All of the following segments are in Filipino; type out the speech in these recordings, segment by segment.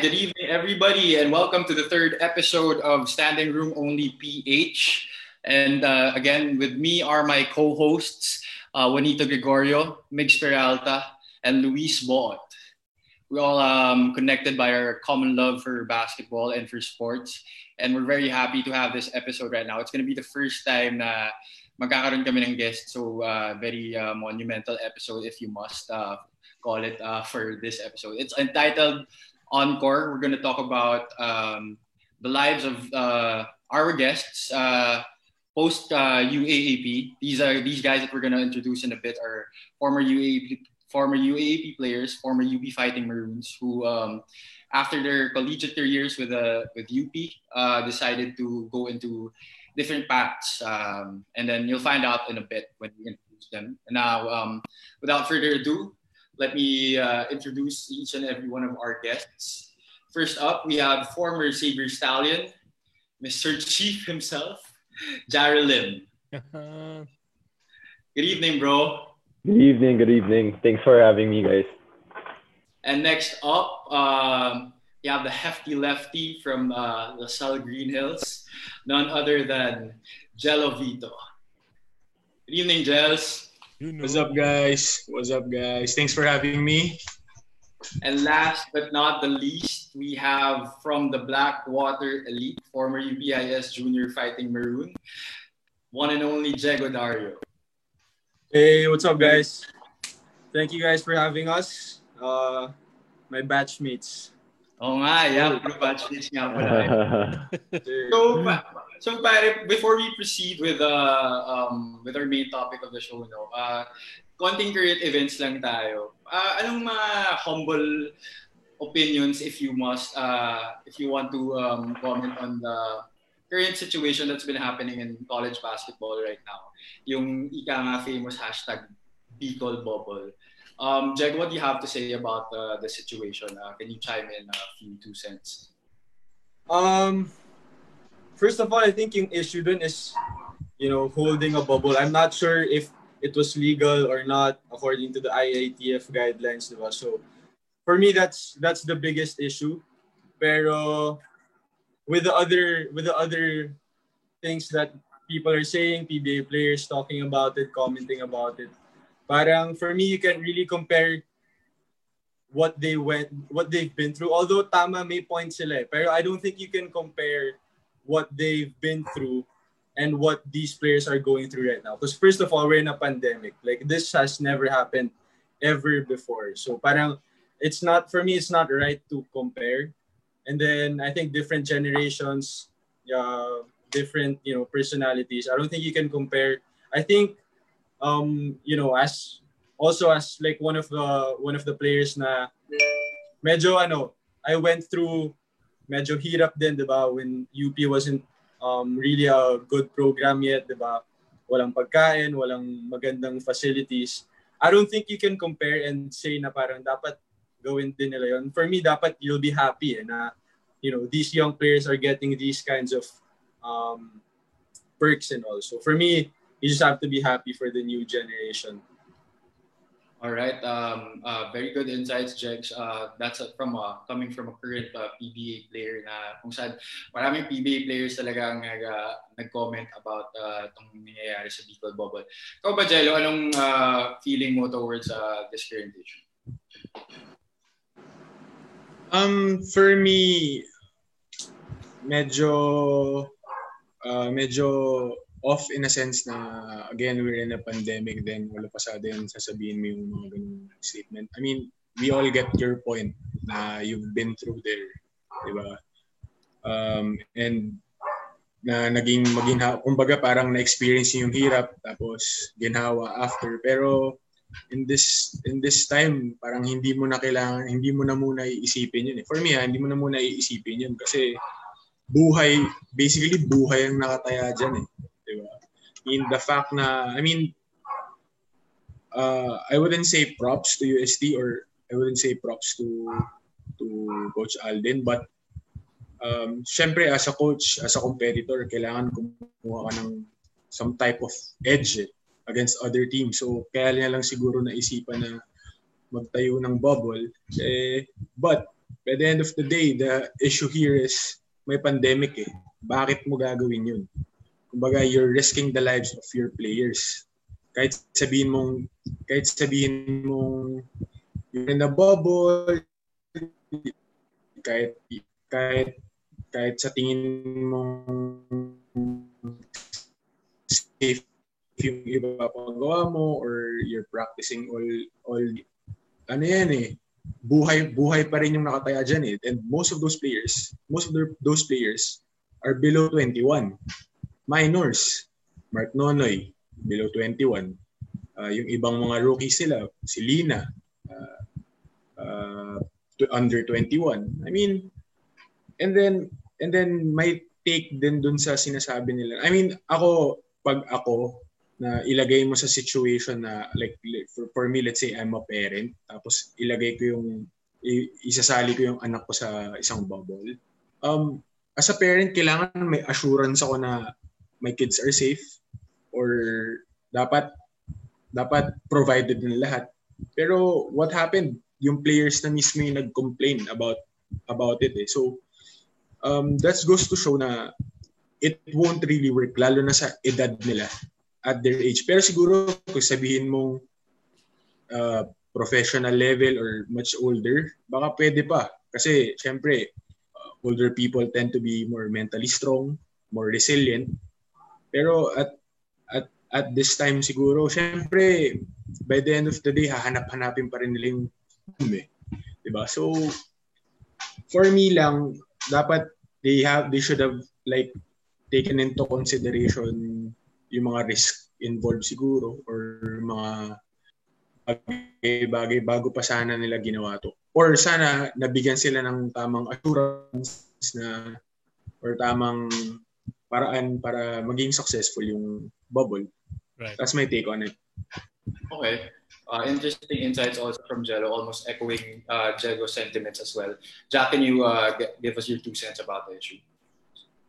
good evening, everybody, and welcome to the third episode of Standing Room Only PH. And uh, again, with me are my co-hosts, uh, Juanito Gregorio, Mix Peralta, and Luis Boot. We all um, connected by our common love for basketball and for sports. And we're very happy to have this episode right now. It's going to be the first time na magkakaroon kami ng guest. So, uh, very uh, monumental episode if you must uh, call it uh, for this episode. It's entitled Encore. We're going to talk about um, the lives of uh, our guests uh, post uh, UAAP. These are these guys that we're going to introduce in a bit are former UAAP former UAAP players, former UP Fighting Maroons, who um, after their collegiate careers with uh, with UP uh, decided to go into different paths, um, and then you'll find out in a bit when we introduce them. Now, um, without further ado, let me uh, introduce each and every one of our guests. First up, we have former Sabre Stallion, Mr. Chief himself, Jara Lim. good evening, bro. Good evening, good evening. Thanks for having me, guys. And next up, um, you have the hefty lefty from uh, LaSalle Green Hills, none other than Jello Vito. Good evening, Jels. You know. What's up, guys? What's up, guys? Thanks for having me. And last but not the least, we have from the Blackwater Elite, former UPIS Junior Fighting Maroon, one and only Jego Dario. Hey, what's up, guys? Thank you guys for having us. Uh, my batchmates. Oh nga, yeah, batchmates nga pala. so, so pare, before we proceed with uh, um, with our main topic of the show, no, uh, konting current events lang tayo. Uh, anong mga humble opinions, if you must, uh, if you want to um, comment on the current situation that's been happening in college basketball right now? Yung ika nga famous hashtag Bicol Bubble. Um, Jeg, what do you have to say about uh, the situation? Uh, can you chime in a few two cents? Um, first of all, I think yung issue dun is, you know, holding a bubble. I'm not sure if it was legal or not according to the IATF guidelines, diba? So, for me, that's that's the biggest issue. Pero with the other with the other things that people are saying, PBA players talking about it, commenting about it, parang for me, you can really compare what they went, what they've been through. Although tama may point sila, eh, pero I don't think you can compare what they've been through and what these players are going through right now. Because first of all, we're in a pandemic. Like this has never happened ever before. So parang it's not for me. It's not right to compare. And then I think different generations, uh, different you know personalities. I don't think you can compare. I think um, you know as also as like one of the one of the players na medyo ano I went through medyo hirap din, di ba? When UP wasn't um, really a good program yet, di ba? Walang pagkain, walang magandang facilities. I don't think you can compare and say na parang dapat gawin din nila yun. For me, dapat you'll be happy eh, na you know, these young players are getting these kinds of um, perks and all. So for me, you just have to be happy for the new generation. All right. Um, uh, very good insights, Jegs. Uh, that's a, from a, coming from a current uh, PBA player na kung saan maraming PBA players talaga ang nag, uh, nag-comment about uh, itong nangyayari sa Bicol Bubble. Ikaw ba, Jello, anong uh, feeling mo towards uh, this current issue? Um, for me, medyo uh, medyo off in a sense na again we're in a pandemic then wala pa sa din sasabihin mo yung mga ganung statement. I mean, we all get your point na you've been through there, 'di ba? Um, and na naging maginhawa, kumbaga parang na-experience yung hirap tapos ginhawa after. Pero in this in this time, parang hindi mo na kailangan, hindi mo na muna iisipin yun. Eh. For me, ha, hindi mo na muna iisipin yun kasi buhay, basically buhay ang nakataya dyan eh. In the fact na, I mean, uh, I wouldn't say props to UST or I wouldn't say props to to Coach Alden, but um, syempre as a coach, as a competitor, kailangan kumuha ka ng some type of edge eh, against other teams. So kaya niya lang siguro naisipan na magtayo ng bubble. Eh, but by the end of the day, the issue here is may pandemic eh. Bakit mo gagawin yun? Kumbaga, you're risking the lives of your players. Kahit sabihin mong, kahit sabihin mong you're in a bubble, kahit, kahit, kahit sa tingin mong safe yung iba pagawa mo or you're practicing all all ano yan eh buhay buhay pa rin yung nakataya diyan eh and most of those players most of their, those players are below 21 minors Mark Nonoy below 21 uh, yung ibang mga rookies sila si Lina uh, uh, under 21 I mean and then and then may take din dun sa sinasabi nila. I mean ako pag ako na ilagay mo sa situation na like for, for me let's say I'm a parent tapos ilagay ko yung isasali ko yung anak ko sa isang bubble. Um as a parent kailangan may assurance ako na my kids are safe or dapat dapat provided na lahat pero what happened yung players na mismo yung nag-complain about about it eh so um that goes to show na it won't really work lalo na sa edad nila at their age. Pero siguro kung sabihin mong uh, professional level or much older, baka pwede pa. Kasi syempre, uh, older people tend to be more mentally strong, more resilient. Pero at at at this time siguro, syempre, by the end of the day, hahanap-hanapin pa rin nila yung eh. Diba? So, for me lang, dapat they have they should have like taken into consideration yung mga risk involved siguro or mga bagay-bagay bago pa sana nila ginawa to. Or sana nabigyan sila ng tamang assurance na or tamang paraan para maging successful yung bubble. Right. That's my take on it. Okay. Uh, interesting insights also from Jello, almost echoing uh, Jego's sentiments as well. Jack, can you uh, give us your two cents about the issue?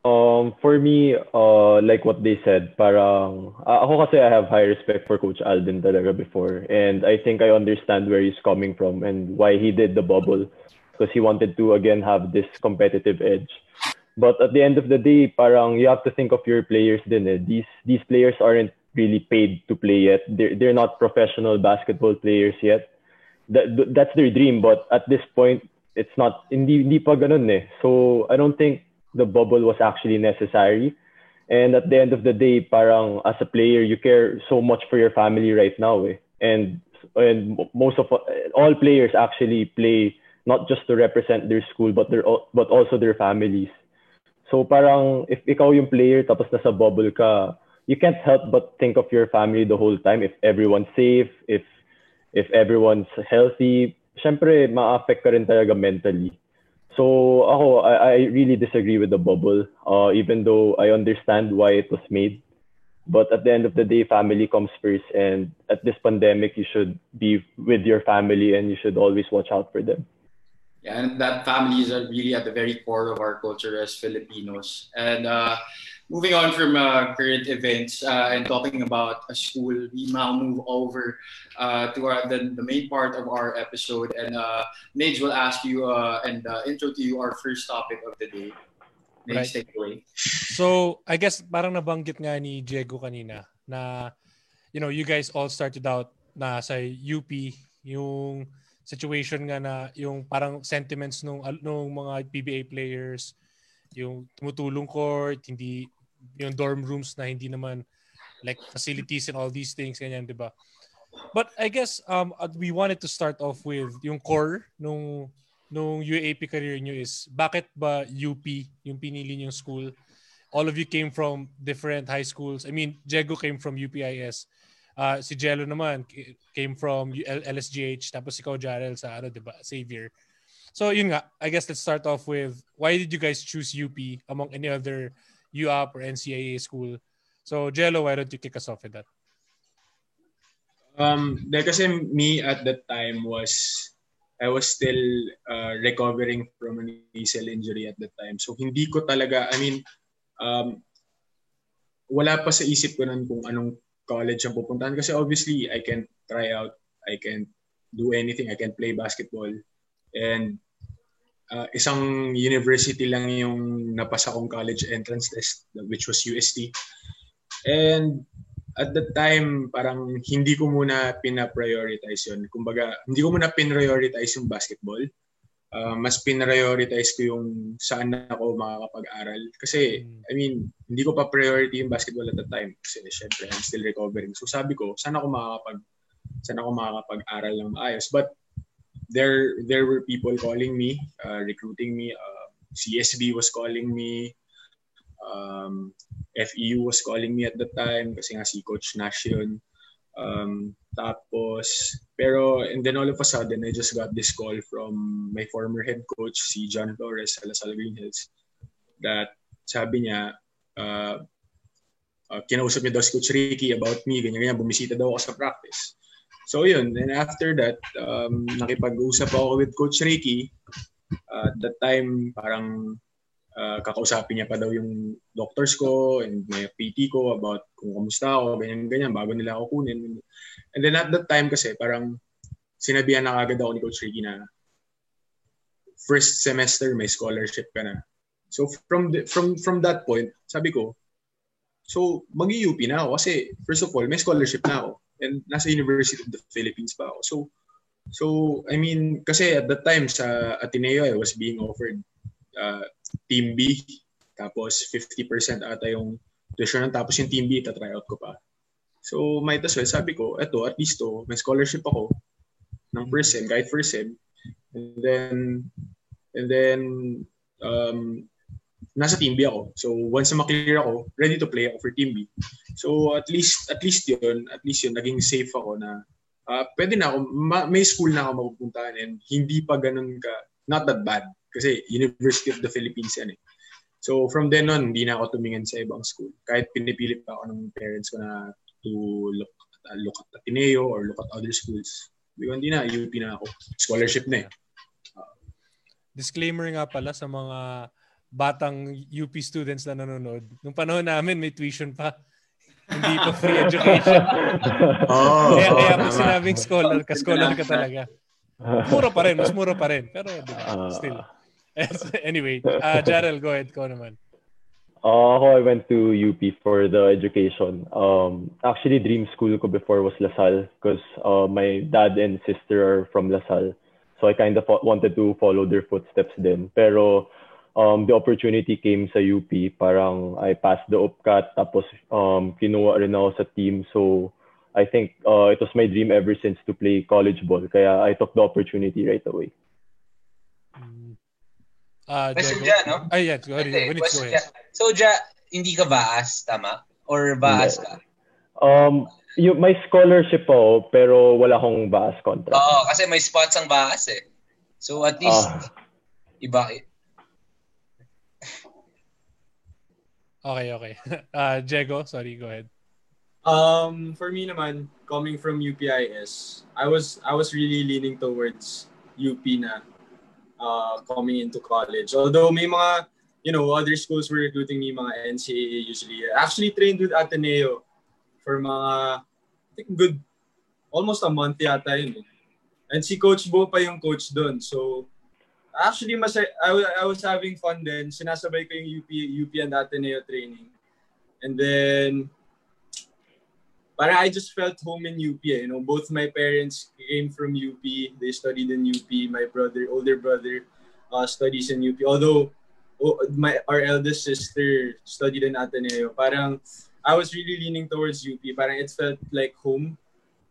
Um, for me, uh, like what they said, parang, uh, ako kasi I have high respect for Coach Alden talaga before. And I think I understand where he's coming from and why he did the bubble. Because he wanted to, again, have this competitive edge. But at the end of the day, parang you have to think of your players din eh. These, these players aren't really paid to play yet. They're, they're not professional basketball players yet. That, that's their dream. But at this point, it's not, hindi, hindi pa ganun eh. So I don't think the bubble was actually necessary. And at the end of the day, parang as a player, you care so much for your family right now. Eh. And and most of all players actually play not just to represent their school but their but also their families. So parang if ikaw yung player tapos nasa bubble ka, you can't help but think of your family the whole time. If everyone's safe, if if everyone's healthy, syempre ma-affect ka rin talaga mentally. So ako, I, I really disagree with the bubble, uh, even though I understand why it was made. But at the end of the day, family comes first. And at this pandemic, you should be with your family and you should always watch out for them. Yeah, and that families are really at the very core of our culture as Filipinos. And uh, moving on from uh, current events uh, and talking about a school, we now move over uh, to our, the, the main part of our episode. And uh, Midge will ask you uh, and uh, intro to you our first topic of the day. Midge, right. take away. So, I guess parang nabanggit nga ni Diego kanina na, you know, you guys all started out na sa UP, yung situation nga na yung parang sentiments nung, nung mga PBA players, yung tumutulong court, hindi yung dorm rooms na hindi naman like facilities and all these things ganyan, 'di ba? But I guess um we wanted to start off with yung core nung nung UAP career niyo is bakit ba UP yung pinili niyong school? All of you came from different high schools. I mean, Jego came from UPIS. Uh, si Jello naman came from LSGH tapos ikaw Jarel sa ano 'di ba? Xavier. So yun nga, I guess let's start off with why did you guys choose UP among any other UAP or NCAA school. So, Jello, why don't you kick us off with that? Um, dahil kasi me at that time was, I was still uh, recovering from an ACL injury at that time. So, hindi ko talaga, I mean, um, wala pa sa isip ko nun kung anong college ang pupuntahan. Kasi obviously, I can try out, I can do anything, I can play basketball. And uh, isang university lang yung napasa kong college entrance test, which was UST. And at that time, parang hindi ko muna pina-prioritize yun. Kumbaga, hindi ko muna pin-prioritize yung basketball uh, mas pinrioritize ko yung saan ako makakapag-aral. Kasi, hmm. I mean, hindi ko pa priority yung basketball at the time. Kasi, syempre, I'm still recovering. So, sabi ko, saan ako makakapag saan ako makakapag-aral ng maayos. But, there there were people calling me, uh, recruiting me. Uh, CSB was calling me. Um, FEU was calling me at the time kasi nga si Coach Nash yun. Um, tapos, pero, and then all of a sudden, I just got this call from my former head coach, si John Flores sa Lasal Green Hills, that sabi niya, uh, uh, kinausap niya daw si Coach Ricky about me, ganyan-ganyan, bumisita daw ako sa practice. So yun, and after that, um, nakipag-usap ako with Coach Ricky. Uh, at that time, parang uh, kakausapin niya pa daw yung doctors ko and may PT ko about kung kamusta ako, ganyan-ganyan, bago nila ako kunin. And then at that time kasi parang sinabihan na agad ako ni Coach Ricky na first semester may scholarship ka na. So from the, from from that point, sabi ko, so mag-UP na ako kasi first of all, may scholarship na ako and nasa University of the Philippines pa ako. So so I mean kasi at that time sa Ateneo I was being offered uh, Team B tapos 50% ata yung tuition tapos yung Team B ita-try out ko pa. So, might as well, sabi ko, eto, at least to, may scholarship ako ng first sem, kahit first sem. And then, and then, um, nasa Team B ako. So, once na maklear ako, ready to play ako for Team B. So, at least, at least yun, at least yun, naging safe ako na uh, pwede na ako, ma- may school na ako mapupuntahan and hindi pa ganun ka, not that bad. Kasi University of the Philippines yan eh. So, from then on, hindi na ako tumingin sa ibang school. Kahit pinipilit pa ako ng parents ko na to look at, uh, look at Ateneo or look at other schools. Hindi na, UP na ako. Scholarship na eh. Uh, Disclaimer nga pala sa mga batang UP students na nanonood. Nung panahon namin, may tuition pa. Hindi pa free education. oh, kaya, kaya pag sinabing scholar ka, scholar ka talaga. Mura pa rin, mas mura pa rin. Pero, di ba, ah. still. anyway, uh, Jarrell, go ahead. Ko naman. Uh, ako, I went to UP for the education. Um, actually, dream school ko before was LaSalle because uh, my dad and sister are from LaSalle. So I kind of wanted to follow their footsteps then. Pero um, the opportunity came sa UP. Parang I passed the UPCAT tapos um, kinuha rin ako sa team. So I think uh, it was my dream ever since to play college ball. Kaya I took the opportunity right away. Uh, question dyan, no? Ay, yeah. Go ahead. When it's go ahead. So, ja, hindi ka baas, tama? Or baas ka? Um, yung, may scholarship po, pero wala akong baas contract. Oo, kasi may spots ang baas eh. So, at least, uh, iba. Okay, okay. Uh, Diego, sorry, go ahead. Um, for me naman, coming from UPIS, I was I was really leaning towards UP na uh, coming into college. Although may mga, you know, other schools were recruiting me, mga NCAA usually. I actually trained with Ateneo for mga, I think good, almost a month yata yun eh. And si Coach Bo pa yung coach doon. So, actually, mas, I, I was having fun then. Sinasabay ko yung UP, UP and Ateneo training. And then, But I just felt home in UP. Eh. You know, both my parents came from UP. They studied in UP. My brother, older brother, uh, studies in UP. Although oh, my our eldest sister studied in Ateneo. Parang I was really leaning towards UP. Parang it felt like home.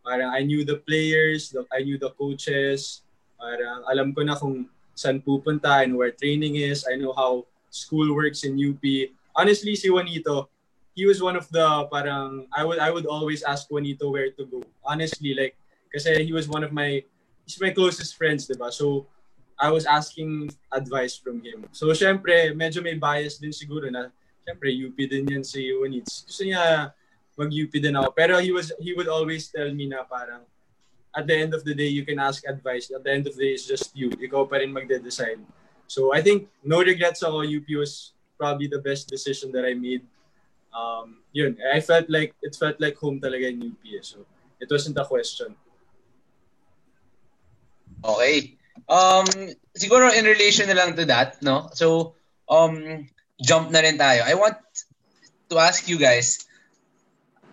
Parang I knew the players, I knew the coaches. Parang alam ko na kung saan pupunta and where training is. I know how school works in UP. Honestly, si Juanito, he was one of the parang I would I would always ask Juanito where to go. Honestly, like kasi he was one of my he's my closest friends, 'di ba? So I was asking advice from him. So syempre, medyo may bias din siguro na syempre UP din yan si Juanito. Gusto niya mag-UP din ako. Pero he was he would always tell me na parang at the end of the day, you can ask advice. At the end of the day, it's just you. Ikaw pa rin magde-decide. So I think no regrets ako. UP was probably the best decision that I made um, yun, I felt like, it felt like home talaga in UP. So, it wasn't a question. Okay. Um, siguro in relation na lang to that, no? So, um, jump na rin tayo. I want to ask you guys,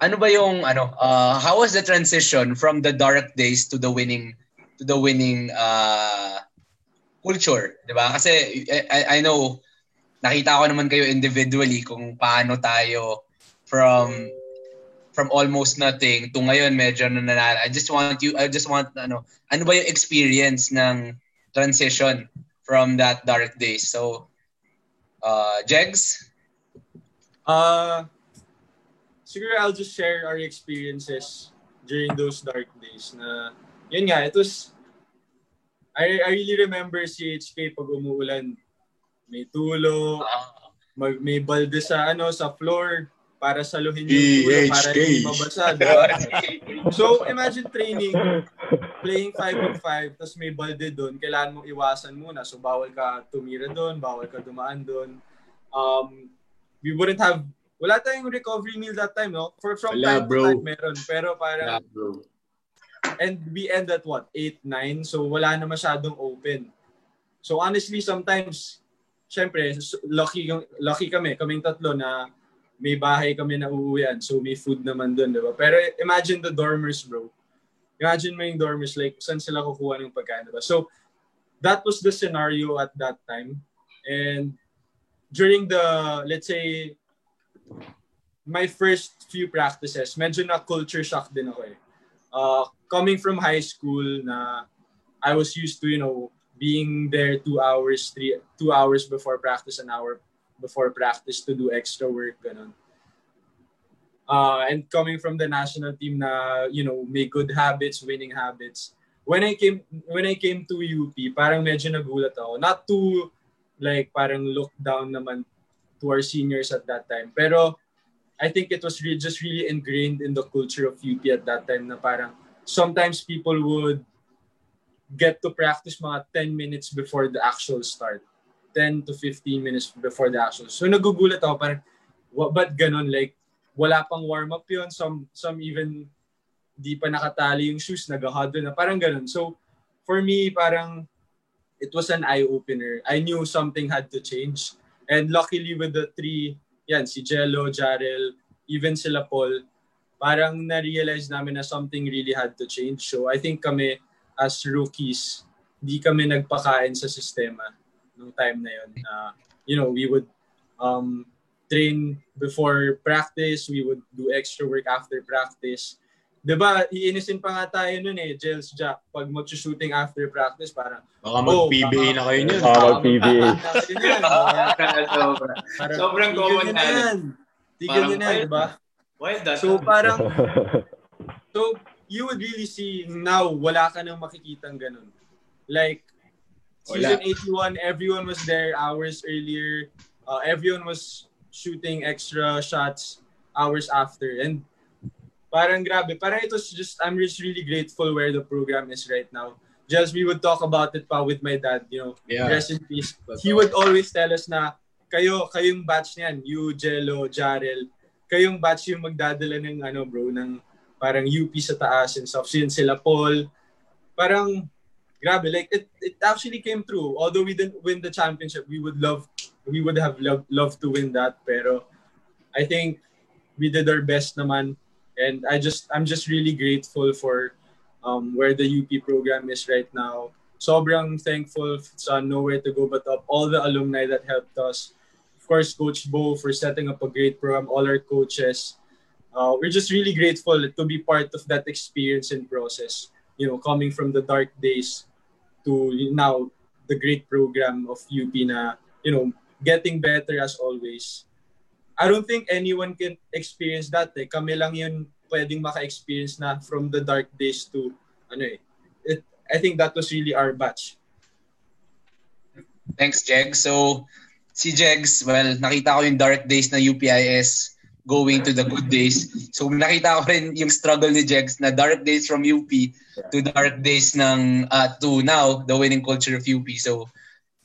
ano ba yung ano uh, how was the transition from the dark days to the winning to the winning uh, culture, 'di ba? Kasi I, I know nakita ko naman kayo individually kung paano tayo from from almost nothing to ngayon medyo nananalo. I just want you I just want ano ano ba yung experience ng transition from that dark days. So uh Jegs Uh siguro I'll just share our experiences during those dark days na yun nga it was I, I really remember CHK pag umuulan may tulo mag, may balde sa ano sa floor para saluhin yung tulo para hindi mabasa diba? so imagine training playing 5 on 5 tapos may balde doon kailangan mong iwasan muna. So bawal ka tumira doon bawal ka dumaan doon um, we wouldn't have wala tayong recovery meal that time no? For from Wala, time bro. to time meron pero bro. and we end at what 8 9 so wala na masyadong open. So honestly sometimes syempre lucky lucky kami. Kaming tatlo na may bahay kami na uuwian. So may food naman doon di ba? Pero imagine the dormers bro. Imagine mo yung dormers like saan sila kukuha ng pagkain di ba? So that was the scenario at that time. And during the let's say my first few practices medyo na culture shock din ako eh. Uh, coming from high school na I was used to, you know, being there two hours, three, two hours before practice, an hour before practice to do extra work, ganun. Uh, and coming from the national team na, you know, may good habits, winning habits. When I came when I came to UP, parang medyo nagulat ako. Not to like parang look down naman to our seniors at that time. Pero I think it was really, just really ingrained in the culture of UP at that time na parang sometimes people would get to practice mga 10 minutes before the actual start. 10 to 15 minutes before the actual. So nagugulat ako parang, wa- ba't ganun? Like, wala pang warm-up yun. Some, some even di pa nakatali yung shoes, nag-huddle na. Parang ganun. So, for me, parang it was an eye-opener. I knew something had to change. And luckily with the three, yan, si Jello, Jarel, even sila Paul, parang na-realize namin na something really had to change. So I think kami as rookies, di kami nagpakain sa sistema nung time na yun. Na, you know, we would um, train before practice, we would do extra work after practice. 'Di ba? Iinisin pa nga tayo nun eh, Jels Jack, pag mag-shooting after practice, parang, Baka mag-PBA na kayo niyan. Ah, mag-PBA. Sobrang tigil common nyo na. Tigil nyo na yan, di ba? Why is that? So parang, so you would really see now, wala ka nang makikitang ganun. Like, season 81, everyone was there hours earlier. Uh, everyone was shooting extra shots hours after. And parang grabe. Parang it was just, I'm just really grateful where the program is right now. Just we would talk about it pa with my dad, you know, Yeah. rest in peace. He would always tell us na, kayo, kayong batch niyan, you, Jello, Jarel, kayong batch yung magdadala ng ano bro, ng parang UP sa taas and stuff. Yun sila Paul. Parang, grabe, like it, it actually came true. Although we didn't win the championship, we would love, we would have loved, loved to win that. Pero I think we did our best naman. And I just, I'm just really grateful for um, where the UP program is right now. Sobrang thankful sa Nowhere to Go But Up, all the alumni that helped us. Of course, Coach Bo for setting up a great program, all our coaches. Uh, we're just really grateful to be part of that experience and process. You know, coming from the dark days to now the great program of UP na, you know, getting better as always. I don't think anyone can experience that. Eh. Kami lang yun pwedeng maka-experience na from the dark days to ano eh. It, I think that was really our batch. Thanks, Jeg. So, si Jegs, well, nakita ko yung dark days na UPIS going to the good days. So, nakita ko rin yung struggle ni Jegs na dark days from UP to dark days ng, uh, to now, the winning culture of UP. So,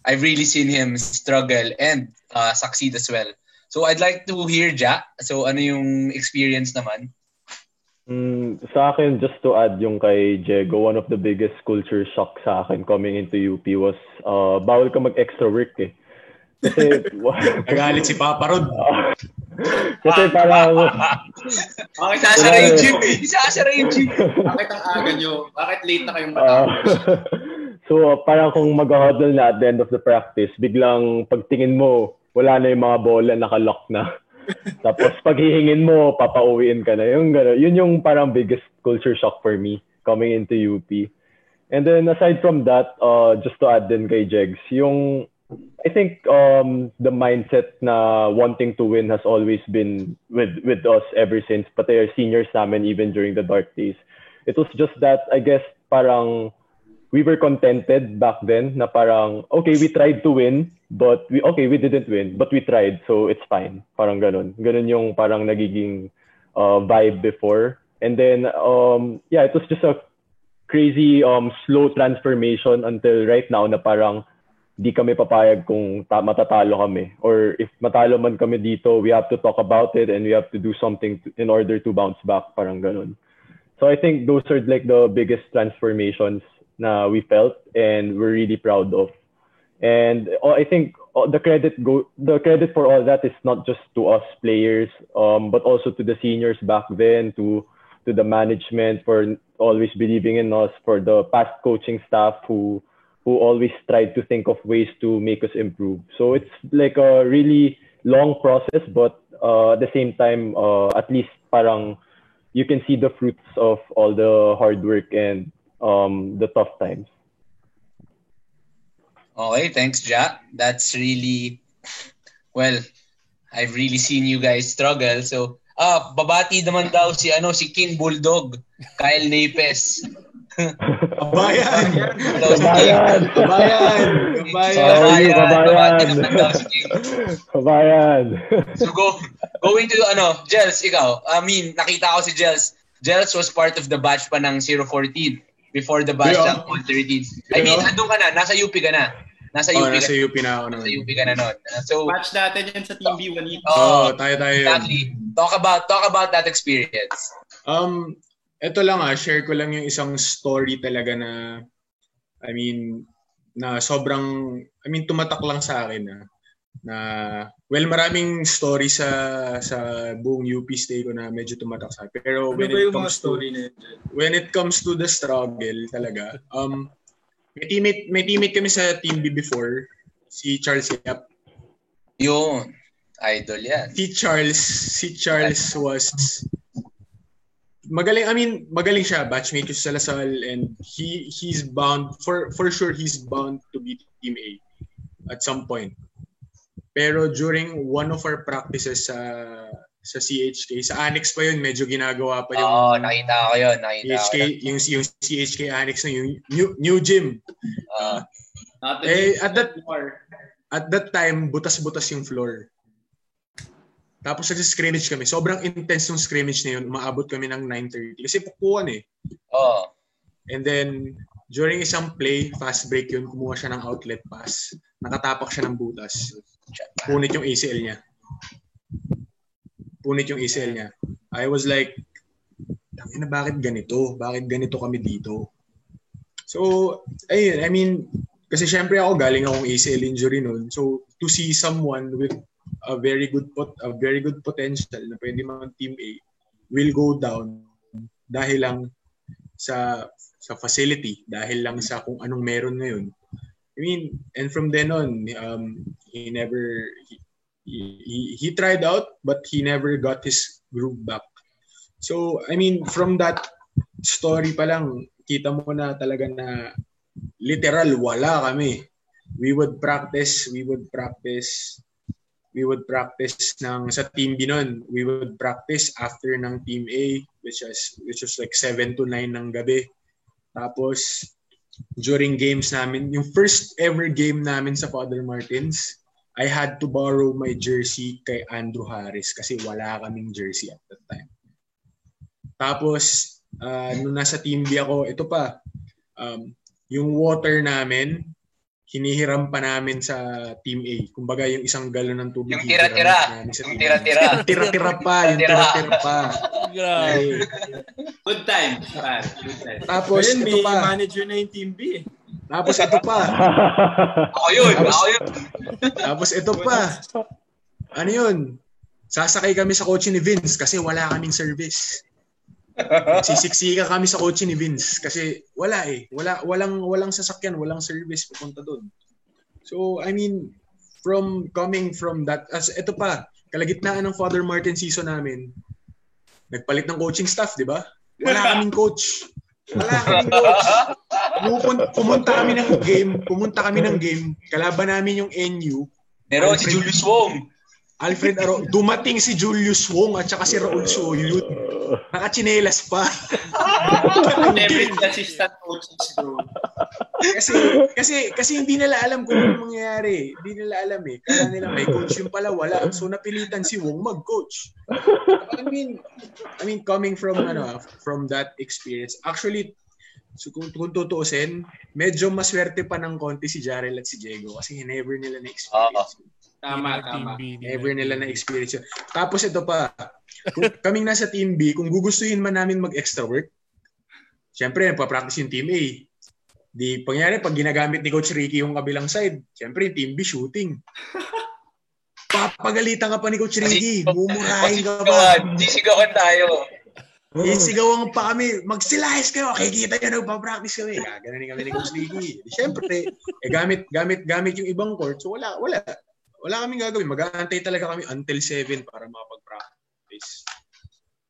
I've really seen him struggle and uh, succeed as well. So, I'd like to hear Ja. So, ano yung experience naman? Mm, sa akin, just to add yung kay Diego, one of the biggest culture shock sa akin coming into UP was uh, bawal ka mag-extra work eh. Kasi, Nagalit si Papa Rod. kasi parang, Bakit Isasara yung gym eh. Isasara yung gym. Bakit ang aga nyo? Bakit late na kayong uh, matapos? so parang kung mag-huddle na at the end of the practice, biglang pagtingin mo, wala na yung mga bola, nakalock na. Tapos paghihingin mo, papauwiin ka na. Yung gano'n. Yun yung parang biggest culture shock for me coming into UP. And then aside from that, uh, just to add din kay Jegs, yung I think um, the mindset na wanting to win has always been with with us ever since pati our seniors namin even during the dark days. It was just that I guess parang we were contented back then na parang okay we tried to win but we okay we didn't win but we tried so it's fine. Parang ganun. Ganun yung parang nagiging uh, vibe before. And then um yeah it was just a crazy um slow transformation until right now na parang di kami papayag kung ta- matatalo kami or if matalo man kami dito we have to talk about it and we have to do something to, in order to bounce back parang ganun so I think those are like the biggest transformations na we felt and we're really proud of. And uh, I think uh, the credit go the credit for all that is not just to us players, um, but also to the seniors back then, to to the management for always believing in us, for the past coaching staff who who always tried to think of ways to make us improve. So it's like a really long process, but uh, at the same time, uh, at least parang you can see the fruits of all the hard work and um, the tough times. Okay, thanks, Ja. That's really, well, I've really seen you guys struggle. So, ah, babati naman daw si, ano, si King Bulldog, Kyle Napes. Kabayan! Kabayan! Kabayan! Kabayan! Kabayan! Kabayan! So, go, going to, ano, Jels, ikaw. I mean, nakita ko si Jels. Jels was part of the batch pa ng 014 before the batch Yeah. ng 113. I mean, andun ka na, nasa UP ka na. Nasa Oh, UP nasa ka, UP na ako nasa noon. UP ka na nun. So, Match natin yan sa Team B, Juanito. oh, Oo, tayo tayo exactly. Talk about, talk about that experience. Um, ito lang ah, share ko lang yung isang story talaga na, I mean, na sobrang, I mean, tumatak lang sa akin ah, na, well, maraming story sa sa buong UP stay ko na medyo tumatak sa akin. Pero Ano when it comes to, story na yun? when it comes to the struggle talaga, um, may teammate, may teammate kami sa Team B before, si Charles Yap. Yun. Idol yan. si Charles, si Charles was magaling, I mean, magaling siya, batchmate ko sa Lasal and he he's bound for for sure he's bound to be team A at some point. Pero during one of our practices sa sa CHK, sa Annex pa yun, medyo ginagawa pa yung Oo, nakita ko yun. Nakita CHK, ko yun. yung, yung CHK Annex na yung new, new gym. Ah, Not Eh, at that- floor. At that time, butas-butas yung floor. Tapos nag-scrimmage kami. Sobrang intense yung scrimmage na yun. Umaabot kami ng 9.30. Kasi pukuan eh. Oo. And then, during isang play, fast break yun, kumuha siya ng outlet pass. Nakatapak siya ng butas. Punit yung ACL niya. Punit yung ACL niya. I was like, na bakit ganito? Bakit ganito kami dito? So, ayun, I mean, kasi syempre ako galing akong ACL injury noon. So, to see someone with a very good pot a very good potential na pwede mag team A will go down dahil lang sa sa facility, dahil lang sa kung anong meron ngayon. I mean, and from then on, um, he never he, he, he tried out but he never got his groove back. So, I mean, from that story pa lang, kita mo na talaga na literal wala kami. We would practice, we would practice, we would practice ng sa team B nun. We would practice after ng team A which is which was like 7 to 9 ng gabi. Tapos during games namin, yung first ever game namin sa Father Martins, I had to borrow my jersey kay Andrew Harris kasi wala kaming jersey at that time. Tapos, uh, nung nasa team B ako, ito pa, um, yung water namin, hinihiram pa namin sa Team A. Kumbaga yung isang galon ng tubig. Yung tira-tira. Yung tira-tira. Yung tira-tira pa. Yung Tira-tira. pa. Grabe. Good time. Good time. tapos Ayun, ito pa. manager na yung Team B. Tapos ito pa. Ako yun, ako yun. Tapos ito pa. Ano yun? Sasakay kami sa kotse ni Vince kasi wala kaming service. Sisiksika kami sa kotse ni Vince kasi wala eh. Wala walang walang sasakyan, walang service papunta doon. So, I mean, from coming from that as ito pa, kalagitnaan ng Father Martin season namin. Nagpalit ng coaching staff, di ba? Wala kaming coach. Wala kaming coach. Pumupun- pumunta kami ng game, pumunta kami ng game, kalaban namin yung NU. Meron si Julius Wong. Alfred Aro, dumating si Julius Wong at saka si Raul Soyut. Nakachinelas pa. Every assistant coaches, bro. kasi kasi kasi hindi nila alam kung ano mangyayari. Hindi nila alam eh. Kaya nila may coach yung pala wala. So napilitan si Wong mag-coach. I mean I mean coming from ano from that experience. Actually so kung, kung tutuusin, medyo maswerte pa ng konti si Jarrell at si Diego kasi never nila na-experience. Tama, Team tama. B, di Never na nila na-experience yun. Tapos ito pa, kung kaming nasa Team B, kung gugustuhin man namin mag-extra work, syempre, nagpa-practice yung Team A. Di, pangyari, pag ginagamit ni Coach Ricky yung kabilang side, syempre, yung Team B shooting. Papagalitan ka pa ni Coach Ricky. Mumurahin ka pa. Sisigawan tayo. Isigawan pa kami. Magsilayas kayo. Kikita nyo, nagpa-practice kami. Gaganin kami ni Coach Ricky. Di, syempre, eh, gamit, gamit, gamit yung ibang court. So, wala, wala. Wala kaming gagawin. Mag-aantay talaga kami until 7 para makapag-practice.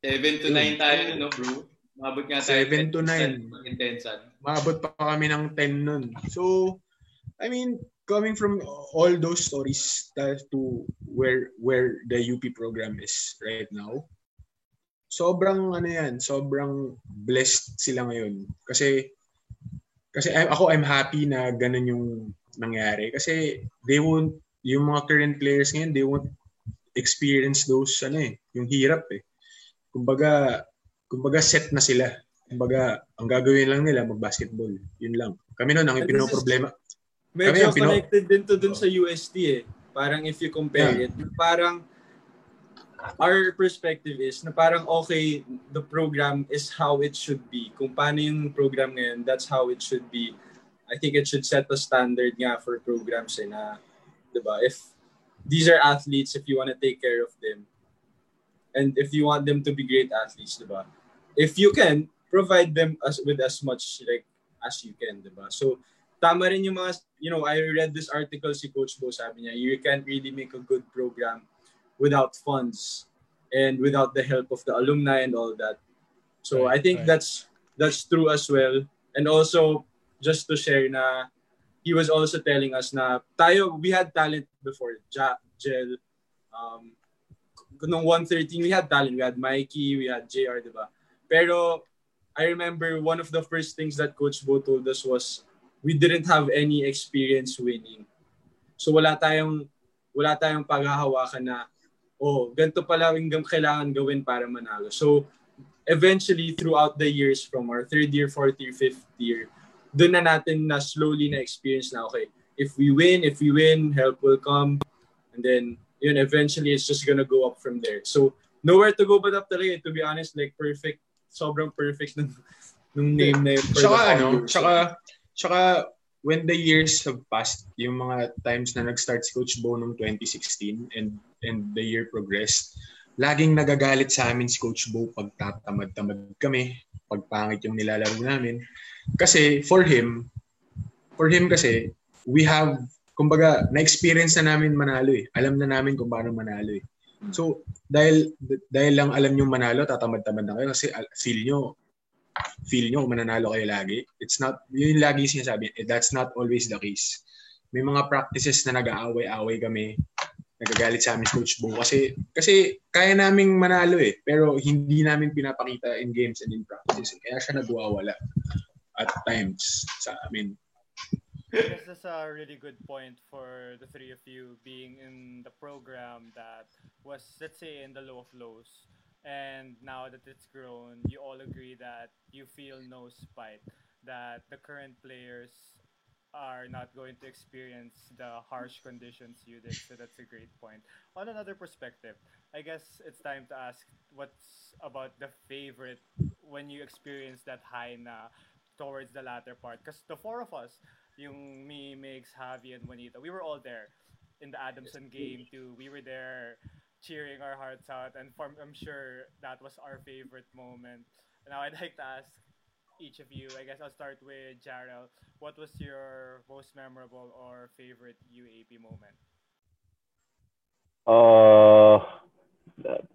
7 to 9 tayo, no, bro? Mabot nga tayo. 7 to 9. Intensan. Maabot pa kami ng 10 nun. So, I mean, coming from all those stories to where where the UP program is right now, sobrang ano yan, sobrang blessed sila ngayon. Kasi kasi I- ako I'm happy na ganun yung nangyari kasi they won't yung mga current players ngayon they won't experience those ano eh, yung hirap eh. Kumbaga kumbaga set na sila. Kumbaga ang gagawin lang nila mag-basketball. Yun lang. Kami noon ang pinoproblema. Medyo pino- connected din to dun sa UST eh. Parang if you compare Yeah. it, parang our perspective is na parang okay, the program is how it should be. Kung paano yung program ngayon, that's how it should be. I think it should set a standard nga for programs eh na, di ba? If these are athletes, if you want to take care of them, and if you want them to be great athletes, di ba? If you can, provide them as with as much like as you can, di ba? So, tama rin yung mga, you know, I read this article si Coach Bo, sabi niya, you can't really make a good program without funds and without the help of the alumni and all that. So Right, I think right. that's that's true as well. And also, just to share na, he was also telling us na tayo, we had talent before, ja, Jel, um, nung 113, we had talent. We had Mikey, we had JR, di ba? Pero I remember one of the first things that Coach Bo told us was we didn't have any experience winning. So wala tayong wala tayong paghahawakan na oh, ganito pala yung kailangan gawin para manalo. So eventually throughout the years from our third year, fourth year, fifth year, doon na natin na slowly na experience na okay, if we win, if we win, help will come. And then yun eventually it's just gonna go up from there. So nowhere to go but up talaga. To be honest, like perfect, sobrang perfect ng, nung name na yun. Tsaka ano, tsaka, tsaka when the years have passed, yung mga times na nag-start si Coach Bo noong 2016 and and the year progressed, laging nagagalit sa amin si Coach Bo pag tatamad-tamad kami, pag pangit yung nilalaro namin. Kasi for him, for him kasi, we have, kumbaga, na-experience na namin manalo eh. Alam na namin kung paano manalo eh. So, dahil dahil lang alam nyo manalo, tatamad-tamad na kayo kasi al- feel nyo, feel nyo mananalo kayo lagi. It's not, yun yung lagi sinasabi, eh, that's not always the case. May mga practices na nag-aaway-away kami, nagagalit sa amin Coach Bo kasi kasi kaya naming manalo eh pero hindi namin pinapakita in games and in practices kaya siya nagwawala at times sa amin This is a really good point for the three of you being in the program that was, let's say, in the low of lows. And now that it's grown, you all agree that you feel no spite, that the current players are not going to experience the harsh conditions you did. So that's a great point. On another perspective, I guess it's time to ask what's about the favorite when you experience that high na towards the latter part. Because the four of us, yung me, Migs, Javi, and Juanita, we were all there in the Adamson game too. We were there cheering our hearts out, and for, I'm sure that was our favorite moment. Now I'd like to ask each of you. I guess I'll start with Jarrell. What was your most memorable or favorite UAP moment? Uh,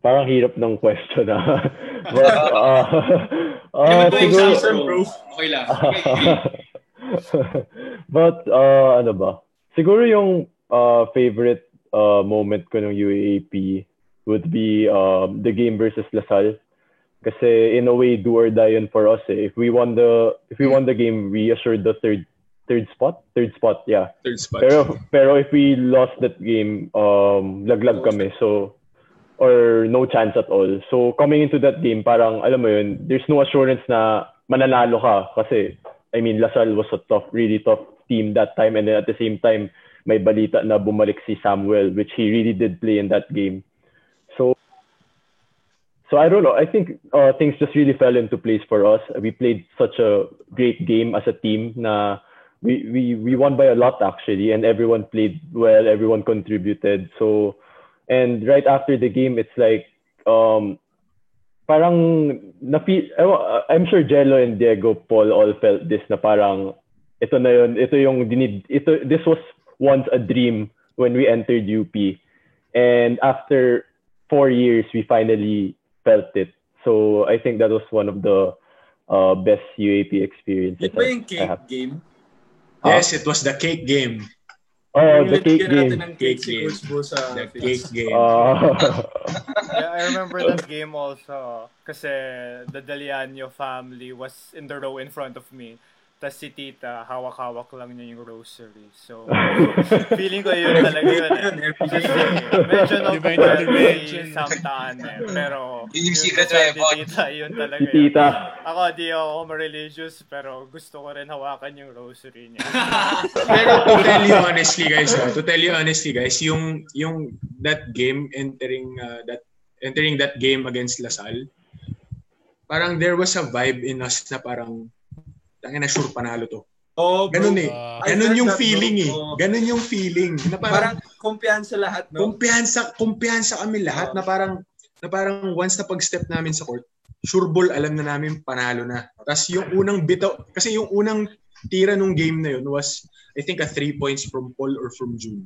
parang hirap ng question ah. But, uh, uh, siguro, bro. Okay lang. But, uh, ano ba? Siguro yung uh, favorite uh, moment ko ng UAAP would be um, the game versus Lasal. Kasi in a way, do or die yun for us eh. If we won the if we won the game, we assured the third third spot? Third spot, yeah. Third spot. Pero pero if we lost that game, um laglag kami. So or no chance at all. So coming into that game, parang alam mo yun, there's no assurance na mananalo ka kasi I mean, Lasal was a tough, really tough team that time and then at the same time may balita na bumalik si Samuel which he really did play in that game. So so I don't know. I think uh, things just really fell into place for us. We played such a great game as a team na we, we, we won by a lot actually and everyone played well, everyone contributed. So and right after the game it's like um parang na I'm sure Jello and Diego Paul all felt this na parang ito na yun, ito yung dinid, ito this was once a dream when we entered UP. And after four years we finally felt it. So I think that was one of the uh, best UAP experiences. Ito ba yung cake game? Yes, it was the cake game. Oh, the cake natin game. ng cake Cake si game. Coach Bo sa The face. cake game. Uh, Yeah, I remember that game also kasi the Daliano family was in the row in front of me. Tapos si tita, hawak-hawak lang niya yung rosary. So, feeling ko yun talaga yun eh. Kasi medyo na intervention. samtaan eh. Pero, Yun yung secret weapon. Tita, yun talaga yun. tita. Ako, di ako ma-religious, pero gusto ko rin hawakan yung rosary niya. Pero to tell you honestly guys, ah, to tell you honestly guys, yung yung that game entering uh, that entering that game against Lasal, parang there was a vibe in us na parang tangin na sure panalo to. Oh, bro. Ganun eh. I Ganun yung feeling eh. Oo. Ganun yung feeling. Na Parang parang, kumpiyansa lahat, no? kumpiyansa, kumpiyansa kami lahat Oo. na parang na parang once na pag-step namin sa court, sure ball alam na namin panalo na. Tapos yung unang bitaw, kasi yung unang tira nung game na yun was, I think, a three points from Paul or from June.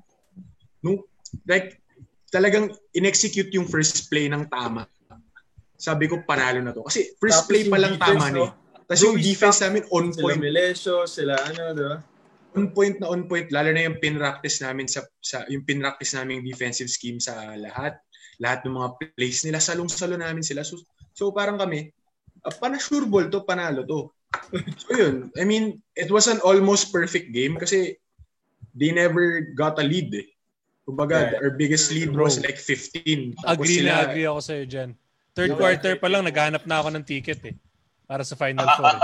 Nung, like, talagang in-execute yung first play ng tama. Sabi ko, panalo na to. Kasi first Tapos play pa lang tama no? eh. Tapos yung defense namin on Sila point. Melesio, sila ano, di ba? On point na on point. Lalo na yung pin-practice namin sa, sa yung pin-practice namin defensive scheme sa lahat. Lahat ng mga plays nila, salong-salo namin sila. So, so parang kami, uh, pana-sure ball to, panalo to. so yun, I mean, it was an almost perfect game kasi they never got a lead eh. Kumbaga, Yeah. our biggest lead Bro. was like 15. Tapos agree sila, na agree ako sa'yo dyan. Third quarter pa lang, naghanap na ako ng ticket eh. Para sa Final Four. eh.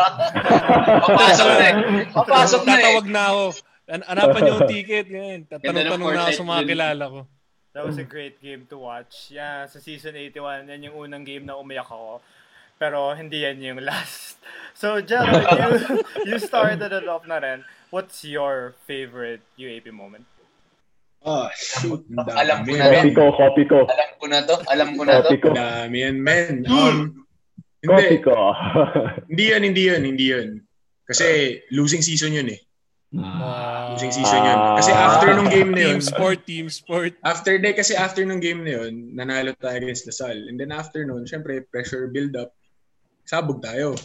Papasok na eh. Papasok na eh. Tatawag na ako. An- Anapan niyo yung ticket. Ganyan. Tatanong-tanong na ako sa mga kilala ko. That was a great game to watch. Yeah, sa season 81, yan yung unang game na umiyak ako. Pero hindi yan yung last. So, Jello, you, you started it off na rin. What's your favorite UAP moment? oh, shoot. Alam ko na Copy rin. ko, copy ko. Alam ko na to. Alam ko na to. Copy ko. Dami yan, men. Um, Copy hindi, hindi yan, hindi yan, hindi yan. Kasi losing season yun eh. Ah, Losing season yun. Kasi after nung game na yun, team sport, team sport. after day, kasi after nung game na yun, nanalo tayo against Lasal. And then after nun, syempre, pressure build up. Sabog tayo.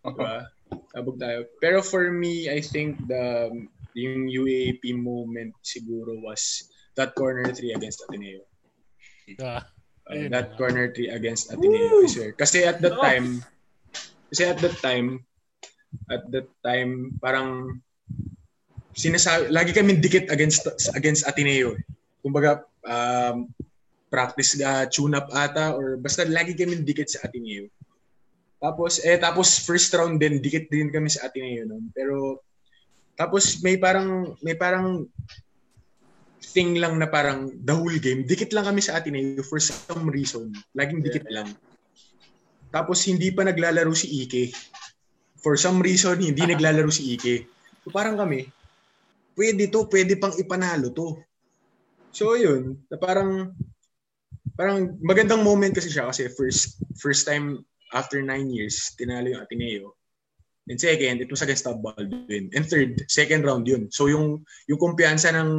Diba? Sabog tayo. Pero for me, I think the yung UAP moment siguro was that corner 3 against Ateneo. Ah, Uh, Ayun that corner 3 against Ateneo, I swear. Kasi at that time, kasi at that time, at that time, parang sinasabi, lagi kami dikit against against Ateneo. Kumbaga, um, practice uh, tune-up ata or basta lagi kami dikit sa Ateneo. Tapos, eh, tapos first round din, dikit din kami sa Ateneo noon. Pero, Tapos may parang may parang thing lang na parang the whole game, dikit lang kami sa Ateneo for some reason. Laging dikit yeah. lang. Tapos hindi pa naglalaro si Ike. For some reason, hindi naglalaro si Ike. So parang kami, pwede to, pwede pang ipanalo to. So yun, na parang parang magandang moment kasi siya kasi first first time after nine years, tinalo yung Ateneo. And second, it was against Top Baldwin. And third, second round yun. So yung yung kumpiyansa ng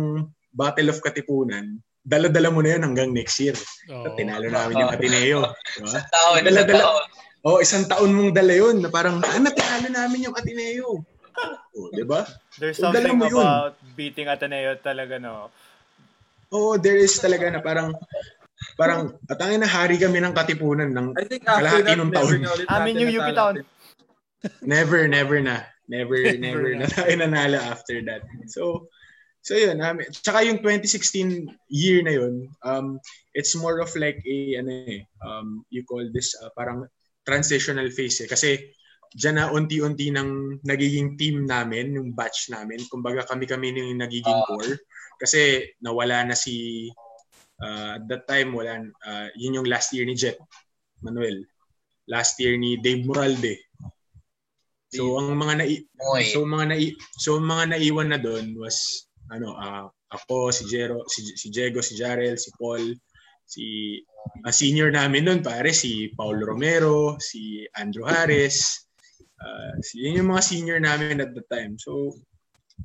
Battle of Katipunan, dala-dala mo na yan hanggang next year. Oh. So, tinalo namin yung Ateneo. Diba? Isang taon, dala, isang dala, taon. Oh, isang taon mong dala yun na parang, ah, natinalo namin yung Ateneo. Oh, di ba? There's dala something mo yun. about beating Ateneo talaga, no? Oo, oh, there is talaga na parang, parang, at ang na hari kami ng katipunan ng I think after kalahati never taon. Amin yung UP Town. Never, never na. Never, never na tayo nanalo after that. So, so yun. Um, tsaka yung 2016 year na yun, um, it's more of like a, ano eh, um, you call this uh, parang transitional phase eh. Kasi dyan na unti-unti ng nagiging team namin, yung batch namin. Kumbaga kami-kami yung nagiging core. Kasi nawala na si, uh, at that time, wala, uh, yun yung last year ni Jet, Manuel. Last year ni Dave Moralde. So ang mga Oy. so mga nai so mga naiwan na doon was ano ah, ako si Jero si, si Diego si Jarel si Paul si ang senior namin noon pare si Paul Romero si Andrew Harris ah, si yun yung mga senior namin at that time so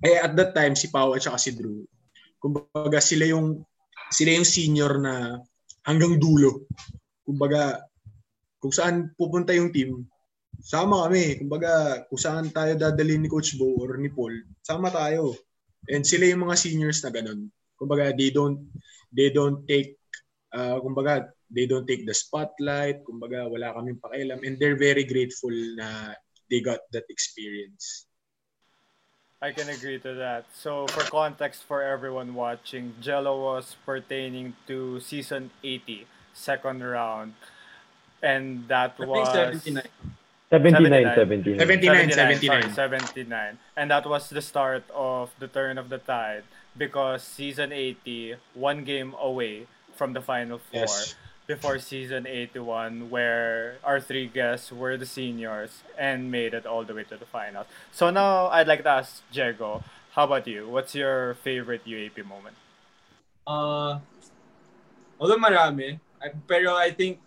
eh at that time si Pau at saka si Drew kumbaga sila yung sila yung senior na hanggang dulo kumbaga kung saan pupunta yung team sama kami. Kumbaga, kung saan tayo dadalhin ni Coach Bo or ni Paul, sama tayo. And sila yung mga seniors na ganun. Kumbaga, they don't they don't take uh, kumbaga, they don't take the spotlight. Kumbaga, wala kaming pakialam. And they're very grateful na they got that experience. I can agree to that. So, for context for everyone watching, Jello was pertaining to season 80, second round. And that I think was 79. 79, 79. 79. 79, 79. Sorry, 79. And that was the start of the turn of the tide because season 80, one game away from the final four Yes. before season 81, where our three guests were the seniors and made it all the way to the finals. So now I'd like to ask Diego, how about you? What's your favorite UAP moment? Uh, although marami, I, pero I think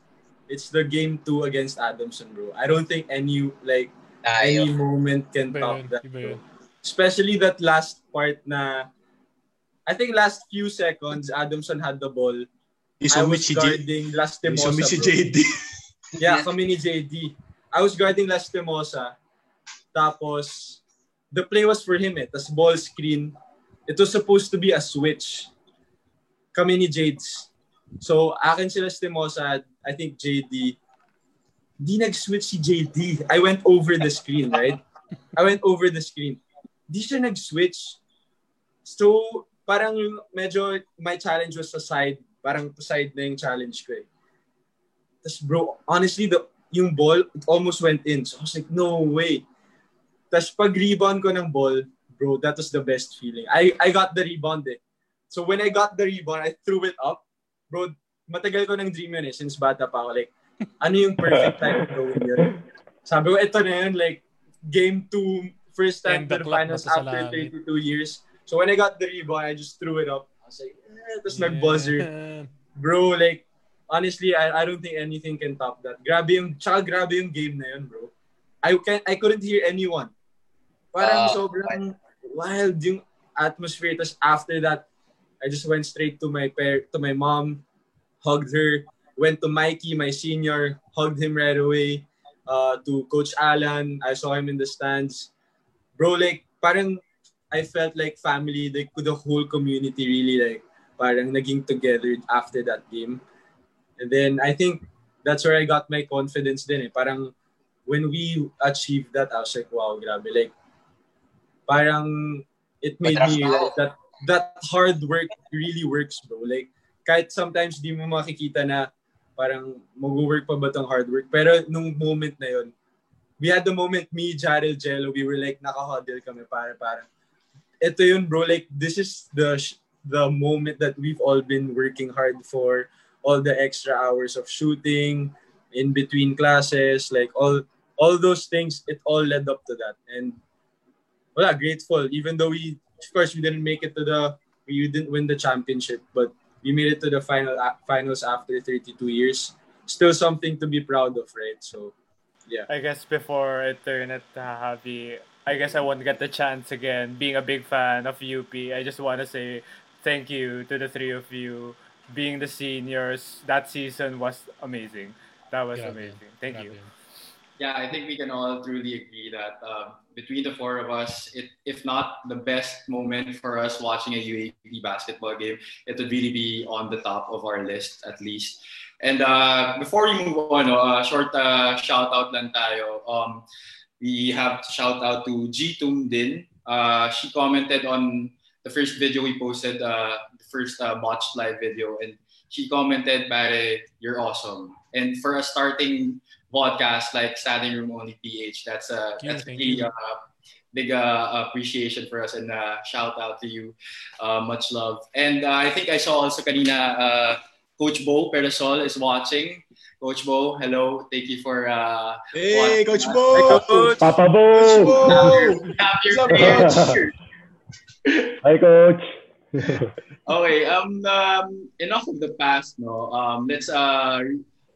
it's the game two against Adamson, bro. I don't think any like Tayo. any moment can Iba top yun, that, bro. Especially that last part na I think last few seconds Adamson had the ball. I Isumit was si J- guarding Lastimosa, si. JD. Yeah, kami ni JD. I was guarding Lastimosa. Tapos, the play was for him eh. Tapos ball screen. It was supposed to be a switch. Kami ni Jades. So, akin si Lastimosa, I think JD. Di nag-switch si JD. I went over the screen, right? I went over the screen. Di siya nag-switch. So, parang medyo my challenge was sa side. Parang side na yung challenge ko eh. Tapos bro, honestly, the, yung ball, it almost went in. So I was like, no way. Tapos pag rebound ko ng ball, bro, that was the best feeling. I, I got the rebound eh. So when I got the rebound, I threw it up. Bro, matagal ko ng dream yun eh, since bata pa ako. Like, ano yung perfect time to go yun? Sabi ko, ito na yun, like, game two, first time to the finals after langit. 32 years. So when I got the rebound, I just threw it up. I was like, eh, tapos nag-buzzer. Yeah. Bro, like, honestly, I, I don't think anything can top that. Grabe yung, tsaka grabe yung game na yun, bro. I can I couldn't hear anyone. Parang Ah, sobrang wild yung atmosphere. Tapos after that, I just went straight to my par- to my mom, hugged her, went to Mikey, my senior, hugged him right away. Uh, to Coach Alan, I saw him in the stands. Bro, like, parang I felt like family, like the whole community really like parang naging together after that game. And then I think that's where I got my confidence din eh. Parang when we achieved that, I was like, wow, grabe. Like, parang it made me like, that that hard work really works, bro. Like, kahit sometimes di mo makikita na parang mag-work pa ba tong hard work. Pero nung moment na yon we had the moment, me, Jarel, Jello, we were like, naka-huddle kami para parang, ito yun bro, like this is the the moment that we've all been working hard for. All the extra hours of shooting, in between classes, like all all those things, it all led up to that. And wala, grateful. Even though we, of course, we didn't make it to the, we didn't win the championship, but we made it to the final finals after 32 years. Still something to be proud of, right? So, yeah. I guess before I turn it to Javi, I guess I won't get the chance again. Being a big fan of UP, I just want to say thank you to the three of you. Being the seniors, that season was amazing. That was Grabe. amazing. Thank you. Grabe. Yeah, I think we can all truly agree that uh, between the four of us, it, if not the best moment for us watching a UAP basketball game, it would really be on the top of our list at least. And uh, before we move on, uh, short uh, shout out lang tayo. Um, we have to shout out to G Tum Din. Uh, she commented on the first video we posted, uh, the first uh, botched live video, and she commented, "Pare, you're awesome." And for a starting podcast like Standing Room Only PH, that's a Thank you, that's thank really uh, big uh, appreciation for us, and uh, shout out to you, uh, much love. And uh, I think I saw also kanina uh, Coach Bo Perasol is watching. Coach Bo, hello. Thank you for uh, Hey, What? Coach Bo! Coach. Papa Coach Bo! Bo! have your What's up, great Coach? shirt. Hi, Coach! Okay, um, um, enough of the past, no. Um, let's uh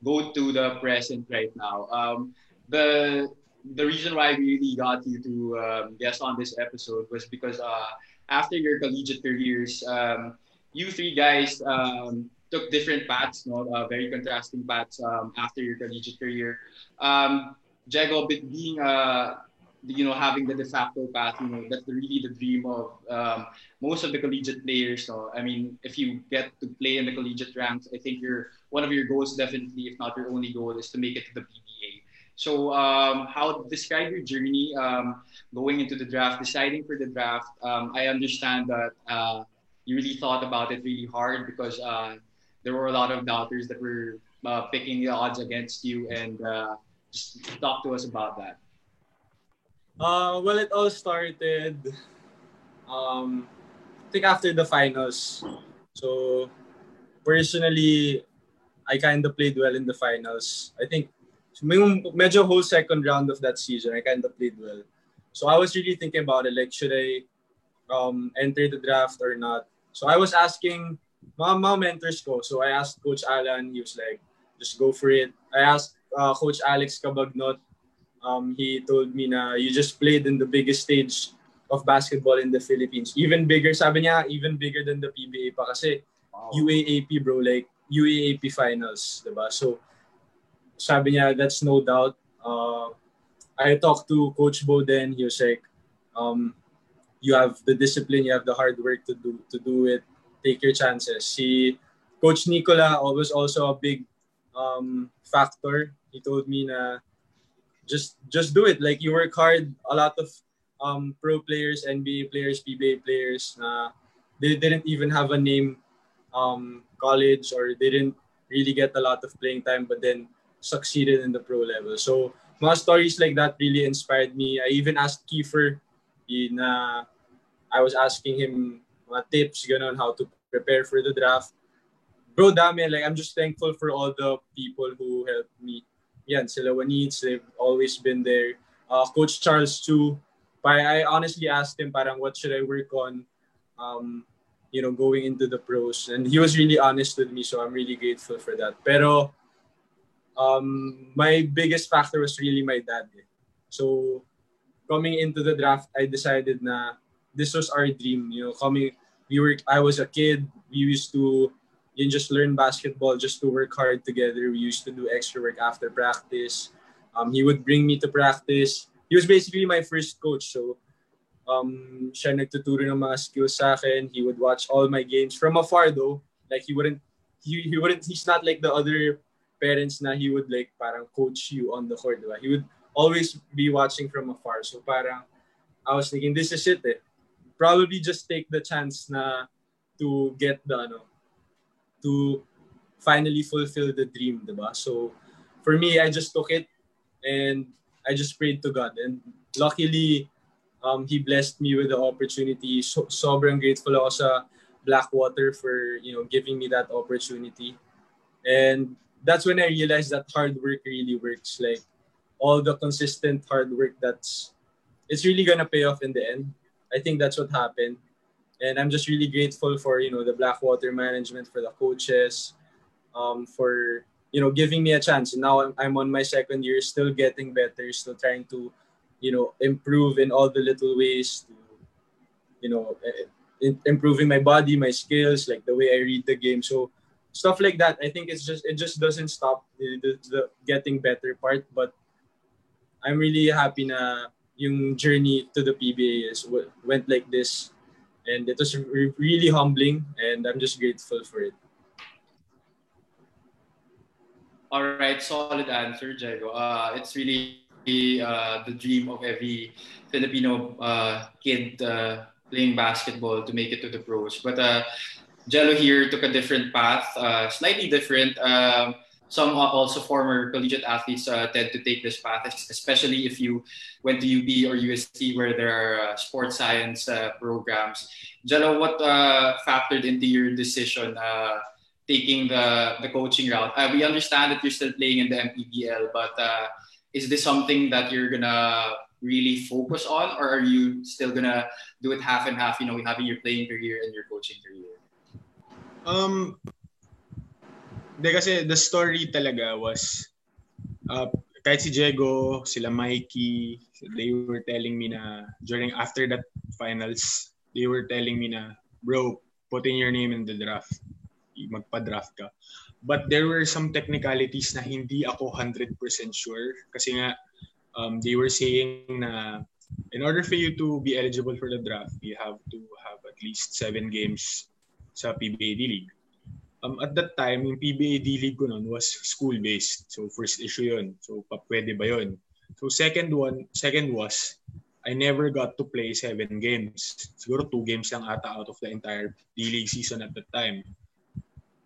go to the present right now. Um, the the reason why we really got you to um, guest on this episode was because uh, after your collegiate careers, um, you three guys um, took different paths, no, uh, very contrasting paths um, after your collegiate career. Um, Jago, being uh, you know having the de facto path, you know that's really the dream of um, most of the collegiate players. So I mean, if you get to play in the collegiate ranks, I think your one of your goals, definitely, if not your only goal, is to make it to the PBA. So, um, how describe your journey um, going into the draft, deciding for the draft? Um, I understand that uh, you really thought about it really hard because uh, there were a lot of doubters that were uh, picking the odds against you, and uh, just talk to us about that. Uh, well, it all started, um, I think after the finals. So, personally, I kind of played well in the finals. I think yung medyo whole second round of that season, I kind of played well. So I was really thinking about it, like should I um, enter the draft or not? So I was asking my, mga mentors ko. So I asked Coach Alan, he was like, just go for it. I asked uh, Coach Alex Cabagnot, um, he told me na you just played in the biggest stage of basketball in the Philippines. Even bigger, sabi niya, even bigger than the PBA pa kasi UAAP bro, like UAAP finals, diba? So sabi niya, that's no doubt. Uh, I talked to Coach Bowden. he was like, um, you have the discipline, you have the hard work to do to do it. Take your chances. Si Coach Nicola was also a big um, factor. He told me na just just do it. Like you work hard. A lot of um, pro players, NBA players, PBA players, na they didn't even have a name um, college or they didn't really get a lot of playing time, but then succeeded in the pro level. So mga stories like that really inspired me. I even asked Kiefer in, uh, I was asking him mga tips, on how to prepare for the draft. Bro, dami. Like, I'm just thankful for all the people who helped me. Yan, sila Wanits, they've always been there. Uh, Coach Charles too. I honestly asked him parang what should I work on um, you know, going into the pros. And he was really honest with me, so I'm really grateful for that. Pero um, my biggest factor was really my dad. eh. So coming into the draft, I decided na this was our dream. You know, coming, we were, I was a kid. We used to, you just learn basketball just to work hard together. We used to do extra work after practice. Um, he would bring me to practice. He was basically my first coach. So um, siya nagtuturo ng mga skills sa akin. He would watch all my games from afar though. Like he wouldn't, he, he wouldn't, he's not like the other parents na he would like parang coach you on the court, diba? He would always be watching from afar. So parang I was thinking, this is it eh. Probably just take the chance na to get the ano, to finally fulfill the dream, diba? So for me, I just took it and I just prayed to God. And luckily, Um, he blessed me with the opportunity. So, sobrang grateful ako sa Blackwater for you know giving me that opportunity. And that's when I realized that hard work really works. Like all the consistent hard work that's it's really gonna pay off in the end. I think that's what happened. And I'm just really grateful for you know the Blackwater management, for the coaches, um, for you know giving me a chance. And now I'm, I'm on my second year, still getting better, still trying to you know improve in all the little ways to you know improving my body my skills like the way i read the game. So stuff like that i think it's just it just doesn't stop the, the, the getting better part. But i'm really happy na yung journey to the pba is went like this. And it was really humbling and i'm just grateful for it. All right solid answer Diego. uh, it's really uh, the dream of every Filipino uh, kid uh, playing basketball to make it to the pros. But uh, Jello here took a different path, uh, slightly different. Um, some also former collegiate athletes uh, tend to take this path, especially if you went to UP or UST where there are sports science programs. Jello, what factored into your decision taking the, the coaching route? We understand that you're still playing in the MPBL, but is this something that you're gonna really focus on, or are you still gonna do it half and half? You know, having your playing career and your coaching career. Um, kasi the story talaga was uh, kahit si Diego, sila Mikey, they were telling me na during after that finals, they were telling me na, bro, put in your name in the draft. Magpa-draft ka. But there were some technicalities na hindi ako 100% sure kasi nga um, they were saying na in order for you to be eligible for the draft, you have to have at least seven games sa PBA D-League. Um, at that time, yung PBA D-League ko noon was school-based. So first issue yun. So pa, pwede ba yun? So second one, second was, I never got to play seven games. Siguro two games lang ata out of the entire D-League season at that time.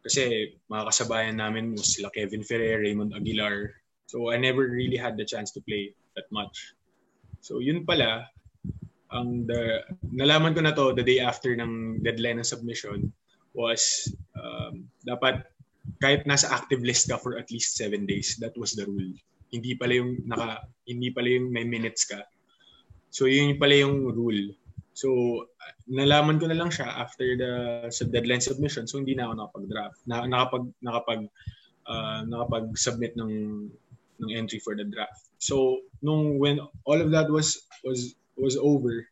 Kasi mga kasabayan namin was sila Kevin Ferrer, Raymond Aguilar. So I never really had the chance to play that much. So yun pala, ang the, nalaman ko na to the day after ng deadline ng submission was um, dapat kahit nasa active list ka for at least seven days. That was the rule. Hindi pala yung naka, hindi pala yung may minutes ka. So yun pala yung rule. So, nalaman ko na lang siya after the sa deadline submission. So, hindi na ako nakapag-draft. Na, nakapag, nakapag, uh, nakapag-submit ng, ng entry for the draft. So, nung when all of that was was was over,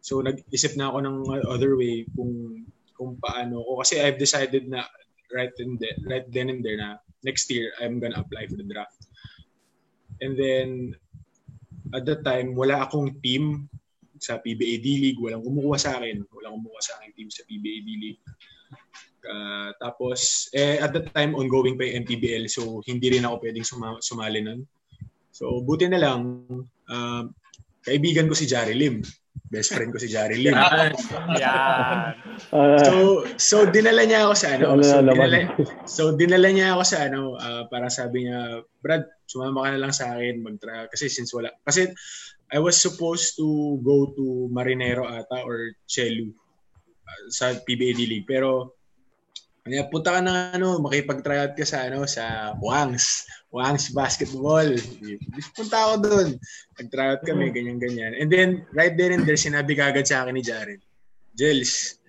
so nag-isip na ako ng other way kung kung paano ko kasi I've decided na right in there, right then and there na next year I'm gonna apply for the draft. And then at that time wala akong team sa PBA D-League, walang kumukuha sa akin. Walang kumukuha sa akin team sa PBA D-League. Uh, tapos, eh, at that time, ongoing pa yung MPBL, so hindi rin ako pwedeng suma- sumali nun. So, buti na lang, uh, kaibigan ko si Jari Lim. Best friend ko si Jari Lim. yeah. so, so dinala niya ako sa ano. So, dinala, so, dinala niya ako sa ano, uh, para sabi niya, Brad, sumama ka na lang sa akin, mag-try. Kasi since wala, kasi I was supposed to go to Marinero ata or Chelu uh, sa PBA D-League. Pero kaya punta ka na ano, makipag-tryout ka sa ano sa Wangs. Wangs Basketball. Punta ako doon. Nag-tryout kami, ganyan-ganyan. And then, right there and there, sinabi kagad sa akin ni Jaren, Jels,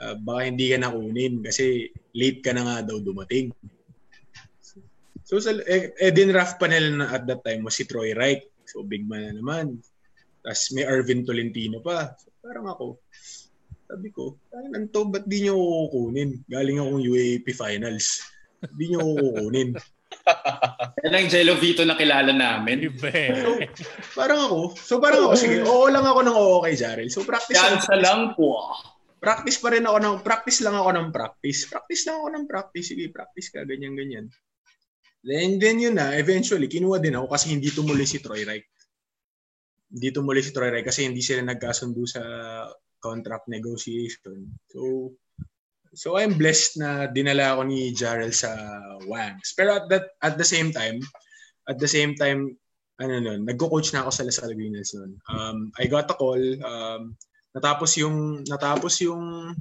uh, baka hindi ka nakunin kasi late ka na nga daw dumating. So, sa, eh, eh din rough pa nila na at that time was si Troy Wright. So, big man na naman. Tapos may Arvin Tolentino pa. So, parang ako, sabi ko, ay nanto, ba't di nyo kukunin? Galing akong UAP Finals. Di nyo kukunin. Yan ang Jello Vito na kilala namin. so, parang ako, so parang ako, sige, oo lang ako ng oo kay Jarel. So practice Yan sa lang po. Practice pa rin ako ng, practice lang ako ng practice. Practice lang ako ng practice. Sige, practice ka, ganyan, ganyan. Then, then yun na, eventually, kinuha din ako kasi hindi tumuloy si Troy Reich. Hindi tumuloy si Troy Reich kasi hindi sila nagkasundo sa contract negotiation. So, so I'm blessed na dinala ako ni Jarrell sa Wangs. Pero at that at the same time, at the same time, ano nun, nagko-coach na ako sa Lasal Greeners nun. Um, I got a call, um, natapos yung, natapos yung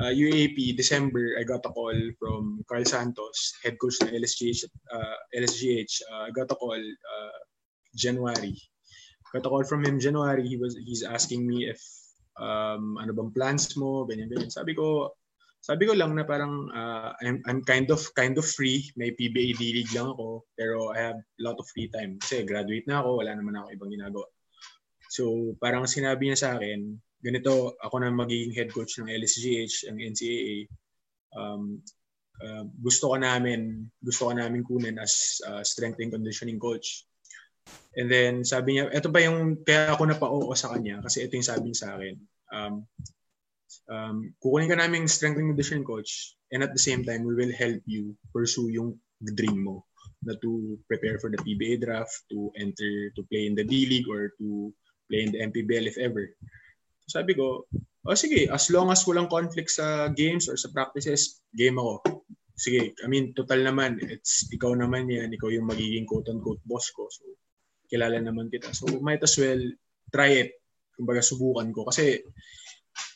uh, UAP, December, I got a call from Carl Santos, head coach ng LSGH. Uh, LSGH. Uh, I got a call uh, January. Got a call from him January. He was he's asking me if um, ano bang plans mo, ganyan ganyan. Sabi ko, sabi ko lang na parang uh, I'm, I'm kind of kind of free. May PBA D-League lang ako. Pero I have a lot of free time. Kasi graduate na ako. Wala naman ako ibang ginagawa. So parang sinabi niya sa akin, ganito, ako na magiging head coach ng LSGH, ang NCAA. Um, uh, gusto ka namin, gusto ka namin kunin as uh, strength and conditioning coach. And then sabi niya, ito ba yung kaya ako napa-oo sa kanya kasi ito yung sabi niya sa akin. Um, um, kukunin ka namin strength and conditioning coach and at the same time, we will help you pursue yung dream mo na to prepare for the PBA draft, to enter, to play in the D-League or to play in the MPBL if ever. Sabi ko, oh sige, as long as walang conflict sa games or sa practices, game ako. Sige, I mean, total naman, it's ikaw naman yan, ikaw yung magiging quote-unquote boss ko. So, kilala naman kita. So, might as well try it. Kumbaga, subukan ko. Kasi,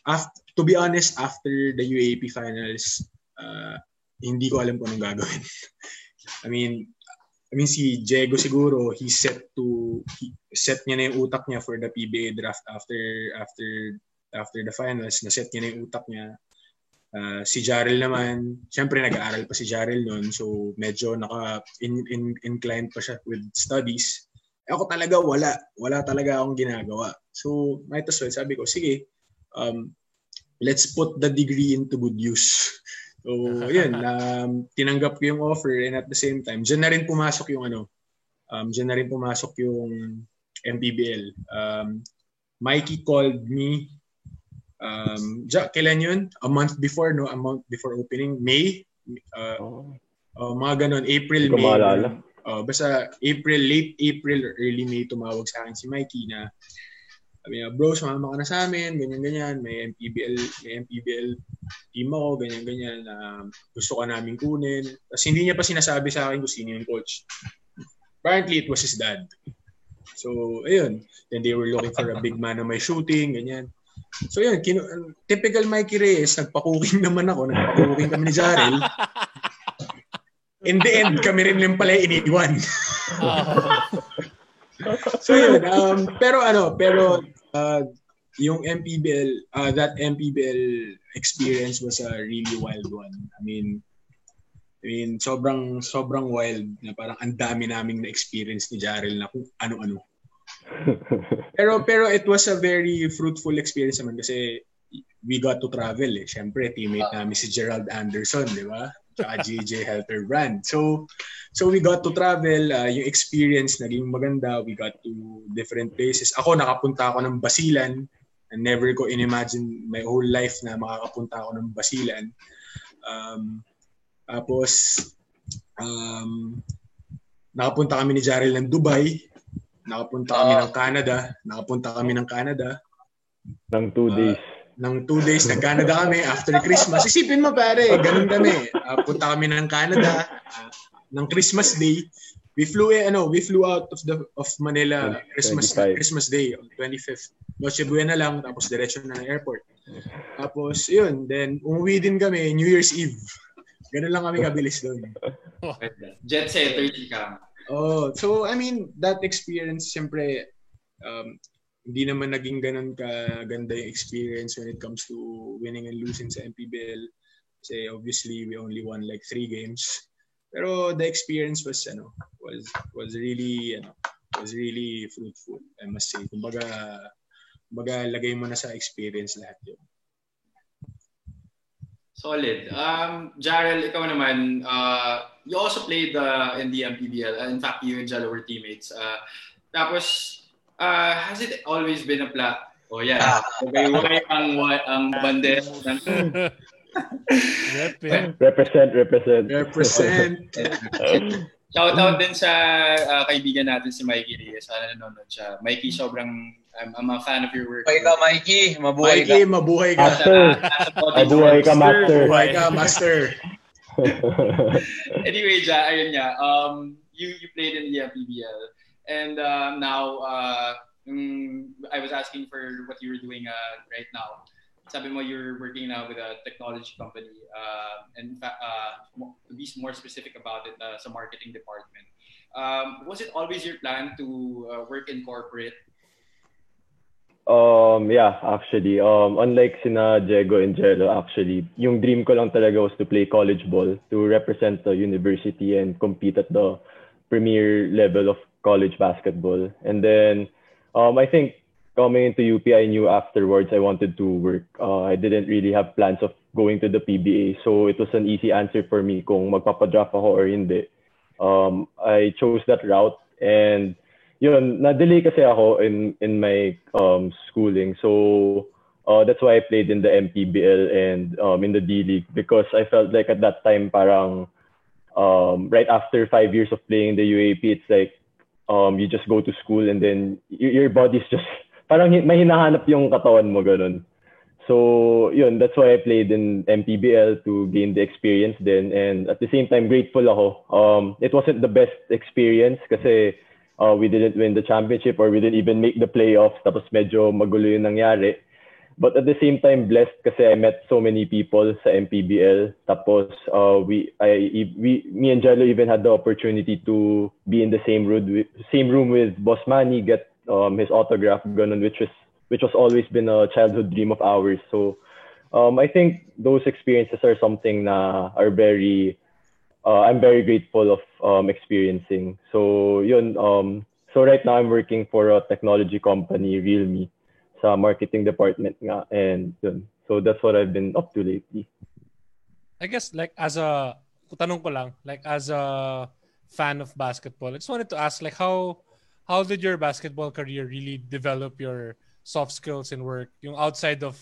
after, to be honest, after the UAP finals, uh, hindi ko alam kung anong gagawin. I mean, I mean si Diego siguro he set to he set niya na yung utak niya for the PBA draft after after after the finals. Na set niya na yung utak niya. Uh, si Jarrell naman syempre nag-aaral pa si Jarrell noon so medyo naka in, in, inclined pa siya with studies. Ako talaga wala. Wala talaga akong ginagawa. So might as well sabi ko sige um, let's put the degree into good use So, yun, um, tinanggap ko yung offer and at the same time, dyan na rin pumasok yung ano, um, dyan na rin pumasok yung MPBL. Um, Mikey called me, um, dyan, kailan yun? A month before, no? A month before opening, May. Uh, oh. uh, mga ganon, April, May. Maalala. Uh, basta April, late April or early May, tumawag sa akin si Mikey na sabi niya, bro, sumama ka na sa amin, ganyan-ganyan, may MPBL, may MPBL team ako, ganyan-ganyan, uh, gusto ka namin kunin. Tapos hindi niya pa sinasabi sa akin kung sino yung coach. Apparently, it was his dad. So, ayun. Then they were looking for a big man na may shooting, ganyan. So yun, kinu- typical Mikey Reyes, nagpa-cooking naman ako, nagpa-cooking kami ni Jarrell. In the end, kami rin lang pala iniwan. so yun, um, pero ano, pero uh, yung MPBL, uh, that MPBL experience was a really wild one. I mean, I mean, sobrang sobrang wild na parang ang dami naming na-experience ni Jarrell na kung ano-ano. pero pero it was a very fruitful experience naman kasi we got to travel eh. Siyempre, teammate namin si Gerald Anderson, di ba? Tsaka GJ Helper Brand. So, so we got to travel. Uh, yung experience naging maganda. We got to different places. Ako, nakapunta ako ng Basilan. And never ko in-imagine my whole life na makakapunta ako ng Basilan. Um, tapos, um, nakapunta kami ni Jarrell ng Dubai. Nakapunta kami uh, ng Canada. Nakapunta kami ng Canada. Ng two days. Uh, ng two days ng Canada kami after Christmas. Isipin mo pare, ganun kami. Uh, punta kami ng Canada uh, ng Christmas Day. We flew eh, ano, we flew out of the of Manila Christmas 25. Christmas Day on 25th. Noche Buena lang tapos diretso na ng airport. Tapos yun, then umuwi din kami New Year's Eve. Ganun lang kami kabilis doon. Jet setter ka. Oh, so I mean, that experience siyempre um, hindi naman naging ganun ka ganda yung experience when it comes to winning and losing sa MPBL. Kasi obviously we only won like three games. Pero the experience was ano was was really ano was really fruitful. I must say. Kumbaga kumbaga lagay mo na sa experience lahat 'yun. Solid. Um, Jarrell, ikaw naman, uh, you also played uh, in the MPBL. Uh, in fact, you and Jalo were teammates. Uh, tapos, uh, has it always been a plan? Oh yeah. Okay, why ang ang bandera ng represent, represent. Represent. Shout out din sa uh, kaibigan natin si Mikey Reyes. Sana nanonood siya. Mikey, sobrang I'm, I'm a fan of your work. Mabuhay ka, Mikey. Mabuhay Mikey, ka. mabuhay ka. Master. mabuhay ka, master. Mabuhay ka, master. anyway, Ja, ayun nga. Um, you, you played in the PBL. And uh, now uh, mm, I was asking for what you were doing uh, right now. Sabi mo you're working now with a technology company, uh, and uh, to be more specific about it, uh, sa marketing department. Um, was it always your plan to uh, work in corporate? Um, yeah, actually. Um, unlike sina Diego and Jello, actually, yung dream ko lang talaga was to play college ball, to represent the university and compete at the premier level of college basketball. And then, um, I think coming into UP, I knew afterwards I wanted to work. Uh, I didn't really have plans of going to the PBA, so it was an easy answer for me kung magpapadraft ako or hindi. Um, I chose that route and yun, na-delay kasi ako in in my um, schooling. So uh, that's why I played in the MPBL and um, in the D League because I felt like at that time parang um, right after five years of playing in the UAP, it's like um, you just go to school and then your body's just parang may hinahanap yung katawan mo ganun. So yun, that's why I played in MPBL to gain the experience then and at the same time grateful ako. Um, it wasn't the best experience kasi uh, we didn't win the championship or we didn't even make the playoffs tapos medyo magulo yung nangyari. But at the same time blessed kasi I met so many people sa MPBL tapos uh, we I we me and Jello even had the opportunity to be in the same room with, same room with Boss Manny get um, his autograph ganun which was which was always been a childhood dream of ours. So um, I think those experiences are something na are very uh, I'm very grateful of um, experiencing. So yun, um, so right now I'm working for a technology company, Realme, sa marketing department nga, and yun. So that's what I've been up to lately. I guess like as a tanong ko lang, like as a fan of basketball, I just wanted to ask like how how did your basketball career really develop your soft skills and work? Yung outside of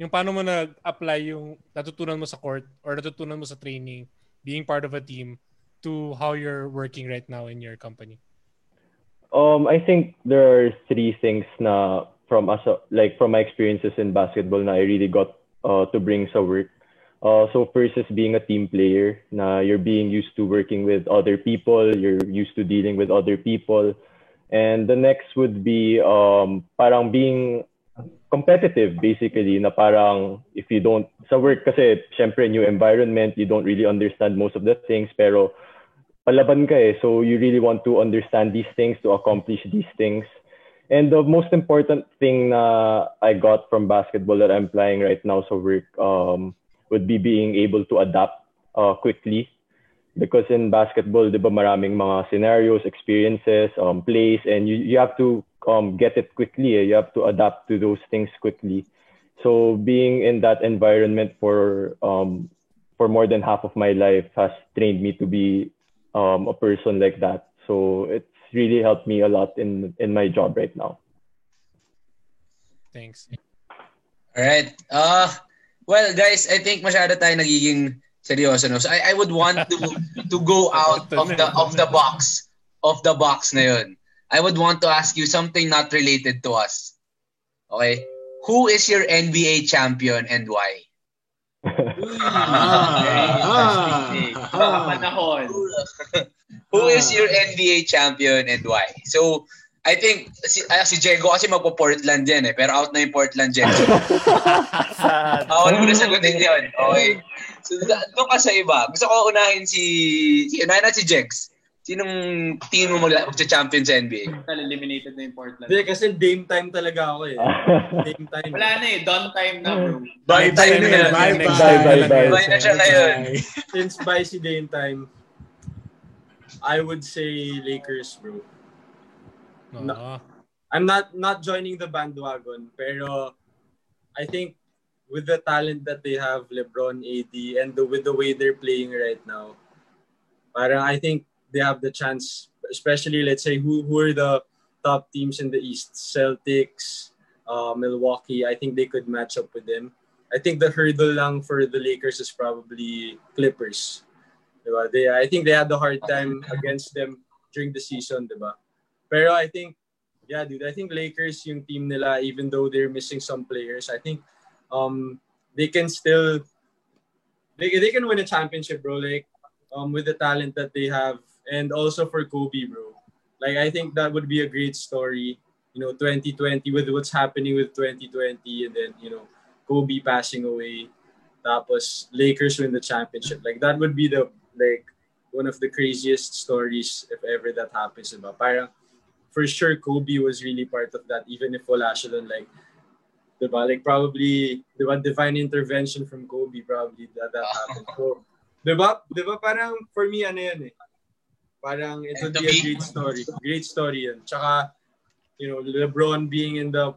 yung paano mo nag-apply yung natutunan mo sa court or natutunan mo sa training, being part of a team to how you're working right now in your company? Um, I think there are three things na from us, like from my experiences in basketball na I really got uh, to bring sa work. Uh, so first is being a team player na you're being used to working with other people, you're used to dealing with other people. And the next would be um, parang being competitive basically na parang if you don't sa work kasi syempre new environment you don't really understand most of the things pero palaban ka eh so you really want to understand these things to accomplish these things and the most important thing na I got from basketball that I'm playing right now so work um, would be being able to adapt uh, quickly because in basketball, di ba, maraming mga scenarios, experiences, um, plays, and you, you have to um, get it quickly. Eh? You have to adapt to those things quickly. So being in that environment for um, for more than half of my life has trained me to be um, a person like that. So it's really helped me a lot in in my job right now. Thanks. All right. Uh, well, guys, I think masyado tayo nagiging seryoso. No? So I, I would want to to go out of the of the box of the box na yun. I would want to ask you something not related to us. Okay? Who is your NBA champion and why? Ah, ah, Panahon. Who is your NBA champion and why? So, I think si, ah, si Diego kasi magpo-Portland yan eh. Pero out na yung Portland Jets. Sad. Bawal mo na sagutin yun. Okay. So, doon ka sa iba. Gusto ko unahin si... si unahin na si Jegs. Sinong team mo mag-champion sa NBA? Eliminated na yung Portland. Hindi, kasi Dame time talaga ako eh. Dame time. Wala na eh. Done time na bro. Bye. Bye, bye. time Bye, lang bye, yan. bye na siya ngayon. Since by si Dame time, I would say Lakers, bro. No. I'm not not joining the bandwagon, pero I think with the talent that they have, LeBron, AD, and the, with the way they're playing right now, parang I think they have the chance, especially let's say who, who are the top teams in the East, Celtics, uh, Milwaukee. I think they could match up with them. I think the hurdle lang for the Lakers is probably Clippers. Diba? They, I think they had a hard time against them during the season, diba? Pero I think, yeah, dude, I think Lakers yung team nila, even though they're missing some players, I think um, they can still, they, they can win a championship, bro, like, um, with the talent that they have. And also for Kobe, bro. Like I think that would be a great story. You know, 2020 with what's happening with 2020 and then, you know, Kobe passing away. Tapos Lakers win the championship. Like that would be the like one of the craziest stories if ever that happens. Diba? Parang for sure Kobe was really part of that even if wala siya dun, like diba? Like probably diba divine intervention from Kobe probably that that happened. So diba? Diba parang for me ano yan eh. Parang it would be a great story. Great story yun. Tsaka you know LeBron being in the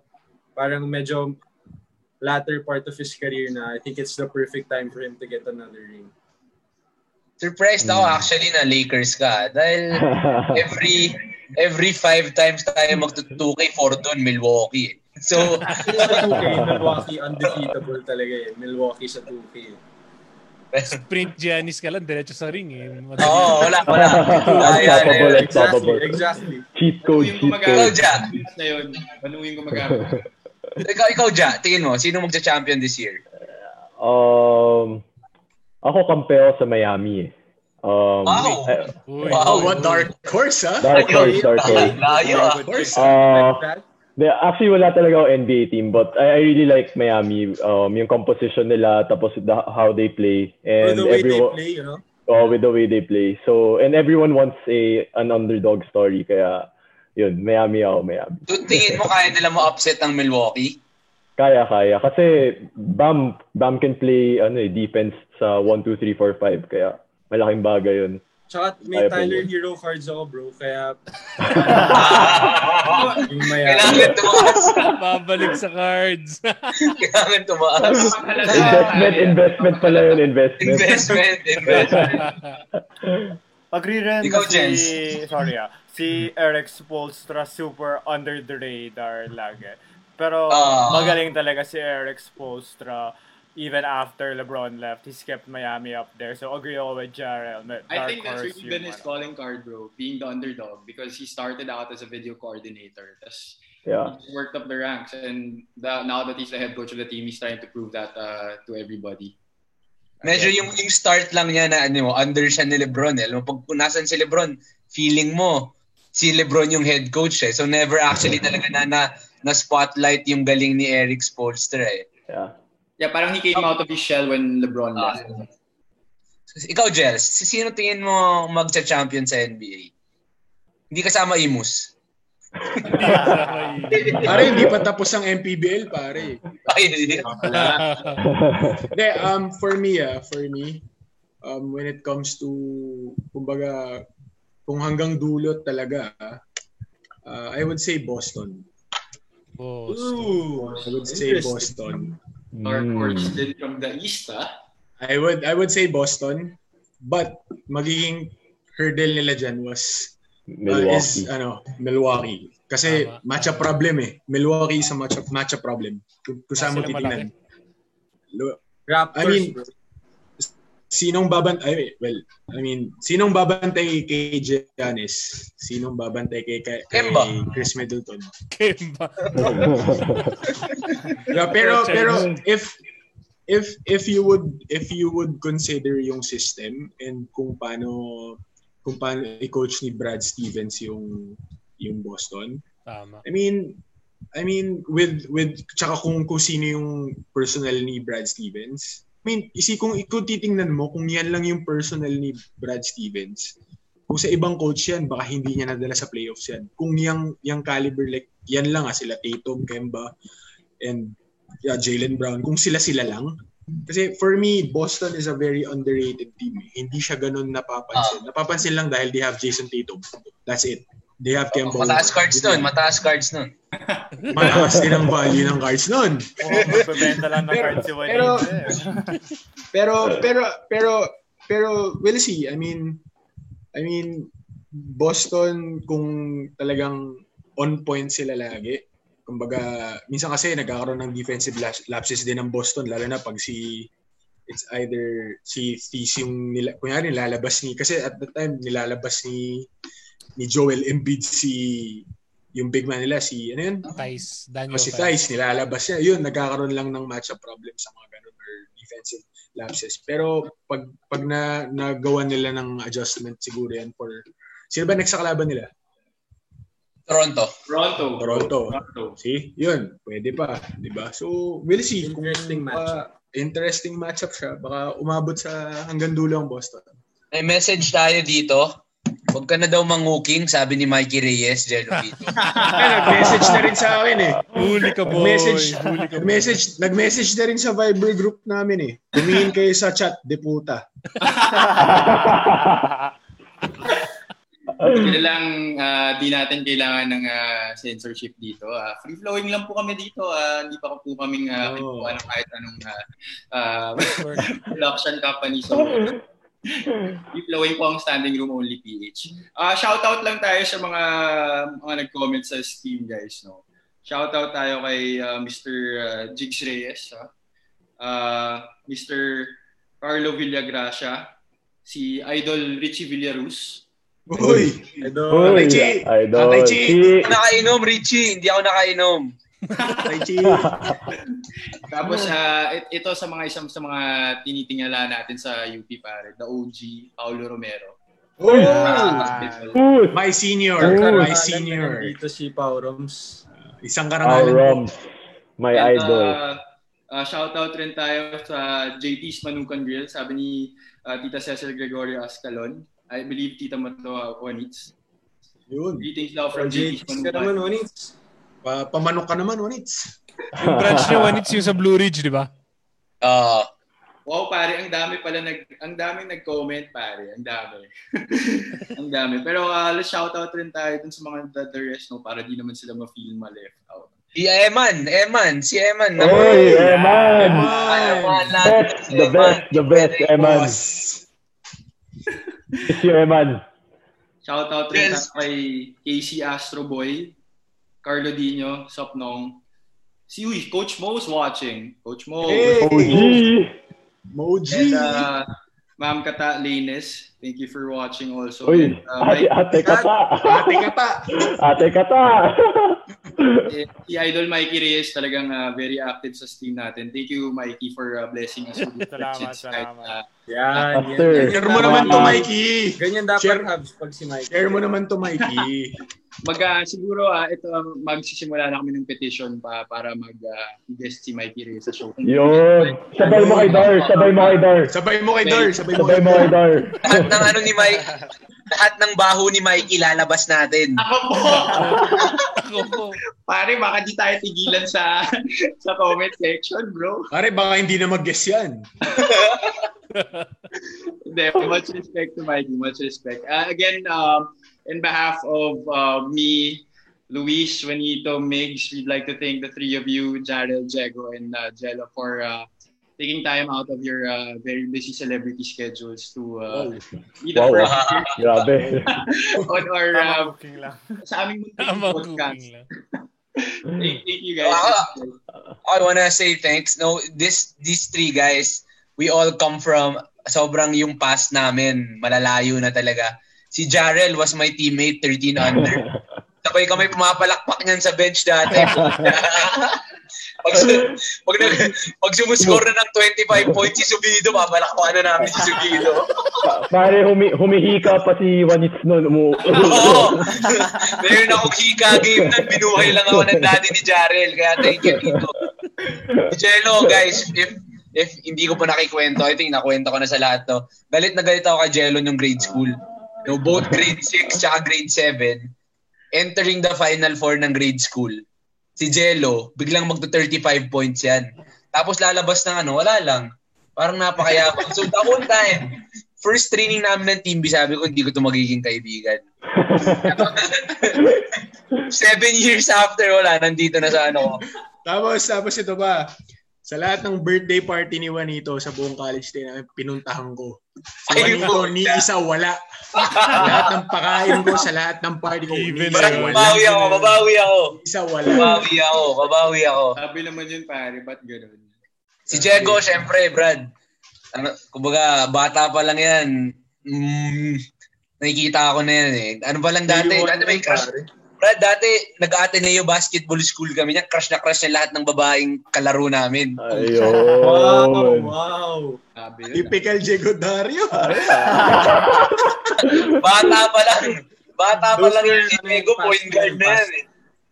parang medyo latter part of his career na I think it's the perfect time for him to get another ring. Surprised ako actually na Lakers ka. Dahil every every five times tayo magto-2K for doon, Milwaukee. So, sa 2K, Milwaukee undefeatable talaga eh. Milwaukee sa 2K. Sprint Giannis ka lang, diretso sa ring eh. Oo, oh, wala, wala. Unstoppable, unstoppable. Exactly. Cheat code, cheat. Ikaw, code. Ja. Na yun. Banuhin ko magamit. Ikaw, ikaw, Ja, tingin mo, sino magcha-champion this year? Um, ako kampe ako sa Miami eh. Um, Wow! Uy. Wow. Oh, what dark horse, ha? dark horse, dark horse. Layo ah. Dark horse. Uh, Like that? The, actually, wala talaga ako NBA team, but I, I really like Miami. Um, yung composition nila, tapos the, how they play. And the way everyone, they play, you know? oh, with the way they play. So, and everyone wants a an underdog story. Kaya, yun, Miami ako, Miami. So, tingin mo kaya nila ma-upset ang Milwaukee? Kaya, kaya. Kasi, Bam, Bam can play ano, eh, defense sa 1, 2, 3, 4, 5. Kaya, malaking bagay yun. Tsaka may Kaya Tyler pwede. Hero cards ako, bro. Kaya Kailangan tumaas. Babalik sa cards. Kailangan tumaas. Investment, investment pala yun, investment. Investment, investment. Agree rin Ikaw, na si, Jens. sorry ah, si Eric Spolstra super under the radar lagi. Pero Ah. magaling talaga si Eric Spolstra even after LeBron left. He's kept Miami up there. So agree ako with Jarrell. I think that's really been his ano. calling card, bro. Being the underdog. Because he started out as a video coordinator. Tapos, Yeah. he worked up the ranks. And the, now that he's the head coach of the team, he's trying to prove that uh, to everybody. Medyo yung, yung start lang niya na ano, under siya ni Lebron. Eh. Alam mo, pag nasan si Lebron, feeling mo, si Lebron yung head coach eh. So never actually talaga na, na, na spotlight yung galing ni Eric Spolstra eh. Yeah. Yeah, parang he came out of his shell when LeBron Ah. left. Ikaw, Jels, si sino tingin mo magcha-champion sa NBA? Hindi kasama Imus. Pare, hindi pa tapos ang MPBL, pare. Ay, hindi. Um, for me, ah, for me, um, when it comes to, kumbaga, kung hanggang dulot talaga, ah, uh, I would say Boston. Boston. Ooh. I would say. Boston. Dark Mm. horse din from the East, ah. I would I would say Boston, but magiging hurdle nila dyan was uh, is Milwaukee. ano Milwaukee. Kasi Tama. matchup problem eh. Milwaukee is a matchup matchup problem. Kung, kung saan mo titingnan. Raptors, I mean. Sinong babantay ay well, I mean, sinong babantay kay Giannis? Sinong babantay kay, kay, kay Kemba. Chris Middleton? Kemba. Yeah, pero pero if if if you would if you would consider yung system and kung paano kung paano i-coach ni Brad Stevens yung yung Boston. Tama. I mean I mean with with tsaka kung kung sino yung personal ni Brad Stevens. I mean, isi kung kung titingnan mo kung yan lang yung personal ni Brad Stevens. Kung sa ibang coach yan, baka hindi niya nadala sa playoffs yan. Kung yung, yung caliber, like, yan lang ah, sila Tatum, Kemba, and yeah, Jalen Brown. Kung sila-sila lang. Kasi for me, Boston is a very underrated team. Hindi siya ganun napapansin. Napapansin lang dahil they have Jason Tatum. That's it. They have Kemba. Mataas Walker. cards nun, mataas cards nun. Mataas din ang value ng cards nun. Oo, magbebenta lang ng Pero- cards si Juanito pero- pero pero pero pero we'll see. I mean I mean Boston kung talagang on point sila lagi. Kumbaga minsan kasi nagkakaroon ng defensive laps- lapses din ng Boston lalo na pag si it's either si Thies yung nila, kunyari nilalabas ni kasi at the time nilalabas ni ni Joel Embiid si yung big man nila si ano yun Thais. Daniel o si Thais. Thais, nilalabas niya. Yun, nagkakaroon lang ng matchup problem sa mga ganun or defensive lapses. Pero pag pag na nagawa nila ng adjustment siguro yan for Sino ba next sa kalaban nila? Toronto. Toronto. Toronto. Toronto. See? Yun. Pwede pa. Di ba? So, we'll see. Kung Interesting pa- matchup. Interesting matchup siya. Baka umabot sa hanggang dulo ang Boston. May message tayo dito. Huwag ka na daw manguking, sabi ni Mikey Reyes, Jello Vito. Nag-message na rin sa akin eh. Huli ka, boy. Nag-message, Huli ka, boy. nag-message, nag-message na rin sa Viber group namin eh. Tumingin kayo sa chat, de puta. Hindi lang ah, di natin kailangan ng ah, censorship dito. Ah, free flowing lang po kami dito. Ah, hindi pa po kaming uh, Oh. ng kahit anong ah, ah, production company. So free flowing po ang standing room only PH. Ah, shout out lang tayo sa mga mga nag-comment sa Steam guys, no. Shout out tayo kay ah, Mr. ah, Jigs Reyes, ha? Ah, Mr. Carlo Villagracia, si Idol Richie Villarus, Uy! Idol. Chi! Idol. Tatay Chi! Chi. Ako nakainom, Richie. Hindi ako nakainom. Chi! Tapos ah, it- ito sa mga isang sa mga tinitingala natin sa UP pare, the OG Paulo Romero. Oh! Uy! My senior! Ooh. My senior! Dito si Pau Roms. Isang karangalan po. Roms. My And, idol. ah, ah, shout out rin tayo sa JT's Manukan Grill, sabi ni ah, Tita Cecil Gregorio Ascalon. I believe Tita Mato Onits. Yun. Greetings daw From JT's ka naman. Onits. Pa pamanok ka naman, Onits. Yung branch niya, one, it's yung sa Blue Ridge, di ba? Ah, Wow, pare, ang dami pala nag ang daming nag-comment, pare. Ang dami. ang dami. Pero uh, let's shout out rin tayo dun sa mga the, the rest, no, para di naman sila ma-feel ma-left out. si Eman, Eman, si Eman. Oy, Eman! Eman, Best, the best, the best, Eman. Boss. It's you, Eman. Shout out rin Yes. kay Casey Astro Boy, Carlo Dino, Sopnong. Si uy, Coach Mo's watching. Coach Mo. Hey! OG! Moji! And uh, Ma'am Kata Lanes, thank you for watching also. Uy, And, uh, ate, ate kata! Ate ka ta! Ate kata! Eh, si Idol Mikey Reyes talagang uh, very active sa Steam natin. Thank you, Mikey, for uh, blessing us with Salamat, questions. Kahit, salamat. uh, Yan, yan. After. Ganyan Share mo naman to, Mikey! Ganyan dapat Share- Habs pag si Mike. Share mo naman to, Mikey. mag uh, siguro uh, ito uh, magsisimula na kami ng petition pa para mag uh, guest si Mikey Reyes sa show. Yun! Sabay mo kay Dar! Sabay mo kay Dar! Sabay mo kay Dar! Sabay mo Sabay kay mo kay Dar! Dar! Lahat ng ano ni Mike, lahat ng baho ni Mike ilalabas natin. Ako po. Ako po. Pare, baka di tayo tigilan sa sa comment section, bro. Pare, baka hindi na mag-guess yan. Hindi, much respect to Mikey, much respect. Uh, again, um, in behalf of uh, me, Luis, Juanito, Migs, we'd like to thank the three of you, Jarrell, Jago, and uh, Jello, for uh, taking time out of your uh, very busy celebrity schedules to uh, be the Wow. first Grabe. on our uh, Tama booking lang. sa aming munting Tama podcast. cooking lang. Thank, thank you guys. I wanna say thanks. No, this these three guys, we all come from sobrang yung past namin, malalayo na talaga. Si Jarrell was my teammate, 13 under. Sabay kami pumapalakpak niyan sa bench dati. pag, pag, nag, pag sumuscore na ng 25 points si Subido, papalakpakan na namin si Subido. Pa- Pare, humi humihika pa si Juanits noon. Umu- Oo. Meron akong hika game nun. Binuhay lang ako ng daddy ni Jarrell. Kaya thank you dito. Jello, guys, if if hindi ko pa nakikwento, I think nakwento ko na sa lahat to. Galit na galit ako kay Jello nung grade school. No, both grade 6 tsaka grade 7, entering the final four ng grade school. Si Jello, biglang magto 35 points yan. Tapos lalabas ng ano, wala lang. Parang napakayabang. So the whole time, first training namin ng team B, sabi ko, hindi ko to magiging kaibigan. Seven years after, wala, nandito na sa ano. Tapos, tapos ito ba? Sa lahat ng birthday party ni Juanito sa buong college day namin, pinuntahan ko. Si Juanito, ni isa wala. Sa lahat ng pakain ko, sa lahat ng party ko, ni Even isa na. wala. Babawi ako, babawi ako. Isa wala. Babawi ako, babawi ako. Sabi naman yun, pare, ba't ganun? Si Diego, syempre, Brad. Ano, kumbaga, bata pa lang yan. Mm, nakikita ko na yan eh. Ano pa lang dati? Dati may crush. Brad, dati nag-Ateneo Basketball School kami niya. Crush na crush niya lahat ng babaeng kalaro namin. Wow, Ayun. wow. Sabi yun. Typical Diego Dario. Bata pa lang. Bata pa Those lang yung si Diego, point na guard na yan eh.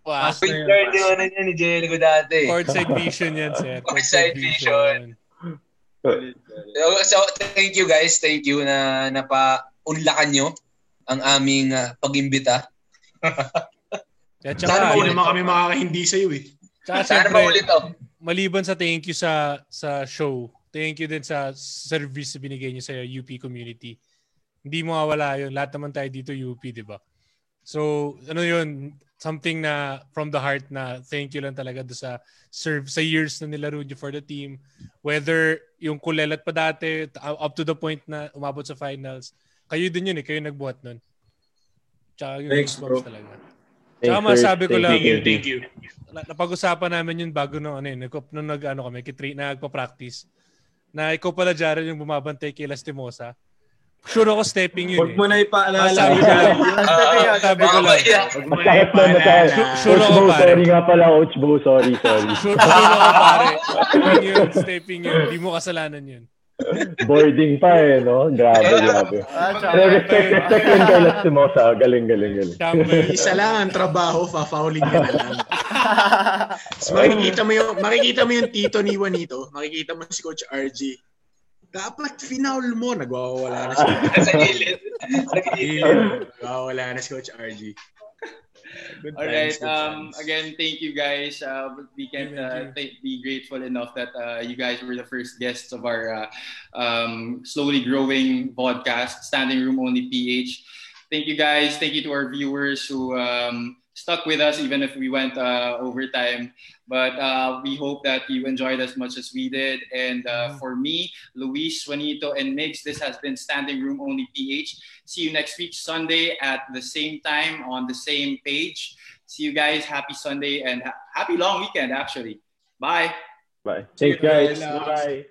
Wow. Past Point na yun, guard yung ano niya ni Diego dati. Courtside vision yan, sir. Courtside vision. So, so, thank you guys. Thank you na napaunlakan nyo ang aming uh, pag-imbita. At Sana saka, hindi naman kami makakahindi sa'yo eh. tsaka Sana syempre, maulit to. maliban sa thank you sa sa show, thank you din sa service na binigay niyo sa UP community. Hindi mo mawala yun. Lahat naman tayo dito UP, di ba? So, ano yun, something na from the heart na thank you lang talaga do sa serve sa years na nilaro niyo for the team. Whether yung kulelat pa dati, up to the point na umabot sa finals, kayo din yun eh, kayo nagbuhat nun. Tsaka yung Thanks, bro. talaga. Sir. masabi ko Thank lang, you. Thank you. na- napag-usapan namin yun bago nung ano eh, nung, nung nag ano kami, kitri, nagpa-practice. Na ikaw pala Jared yung bumabantay kay Lastimosa. Sure ako stepping yun Huwag eh. mo na ipaalala. Sabi ko lang, sabi ko lang. Masakit na masakit. Sure- ako, pare. sorry nga pala, Coach Bo. Sorry, sorry. Sure, sure ako pare. Stepping yun, stepping yun. Di mo kasalanan yun. Boarding pa eh, no? Grabe, grabe. Ah, Pero respect, respect yun kay Lastimosa. Galing, galing, galing. Chamber. Isa lang ang trabaho, fa-fouling ka na lang. Tapos makikita mo yung, makikita mo yung tito ni Juanito, makikita mo si Coach RG. Dapat finaul mo, nagwawala na si Sa gilid. Sa gilid. Nagwawala na si Coach RG. Good All right. times, Um, again, thank you guys. Uh, we can uh, th- be grateful enough that uh, you guys were the first guests of our uh, um, slowly growing podcast, Standing Room Only PH. Thank you guys. Thank you to our viewers who um, stuck with us even if we went uh, overtime. But uh, we hope that you enjoyed as much as we did. And uh, for me, Luis, Juanito, and Migs, this has been Standing Room Only PH. See you next week, Sunday, at the same time on the same page. See you guys. Happy Sunday and ha- happy long weekend, actually. Bye. Bye. See you Thanks, guys. guys. Bye.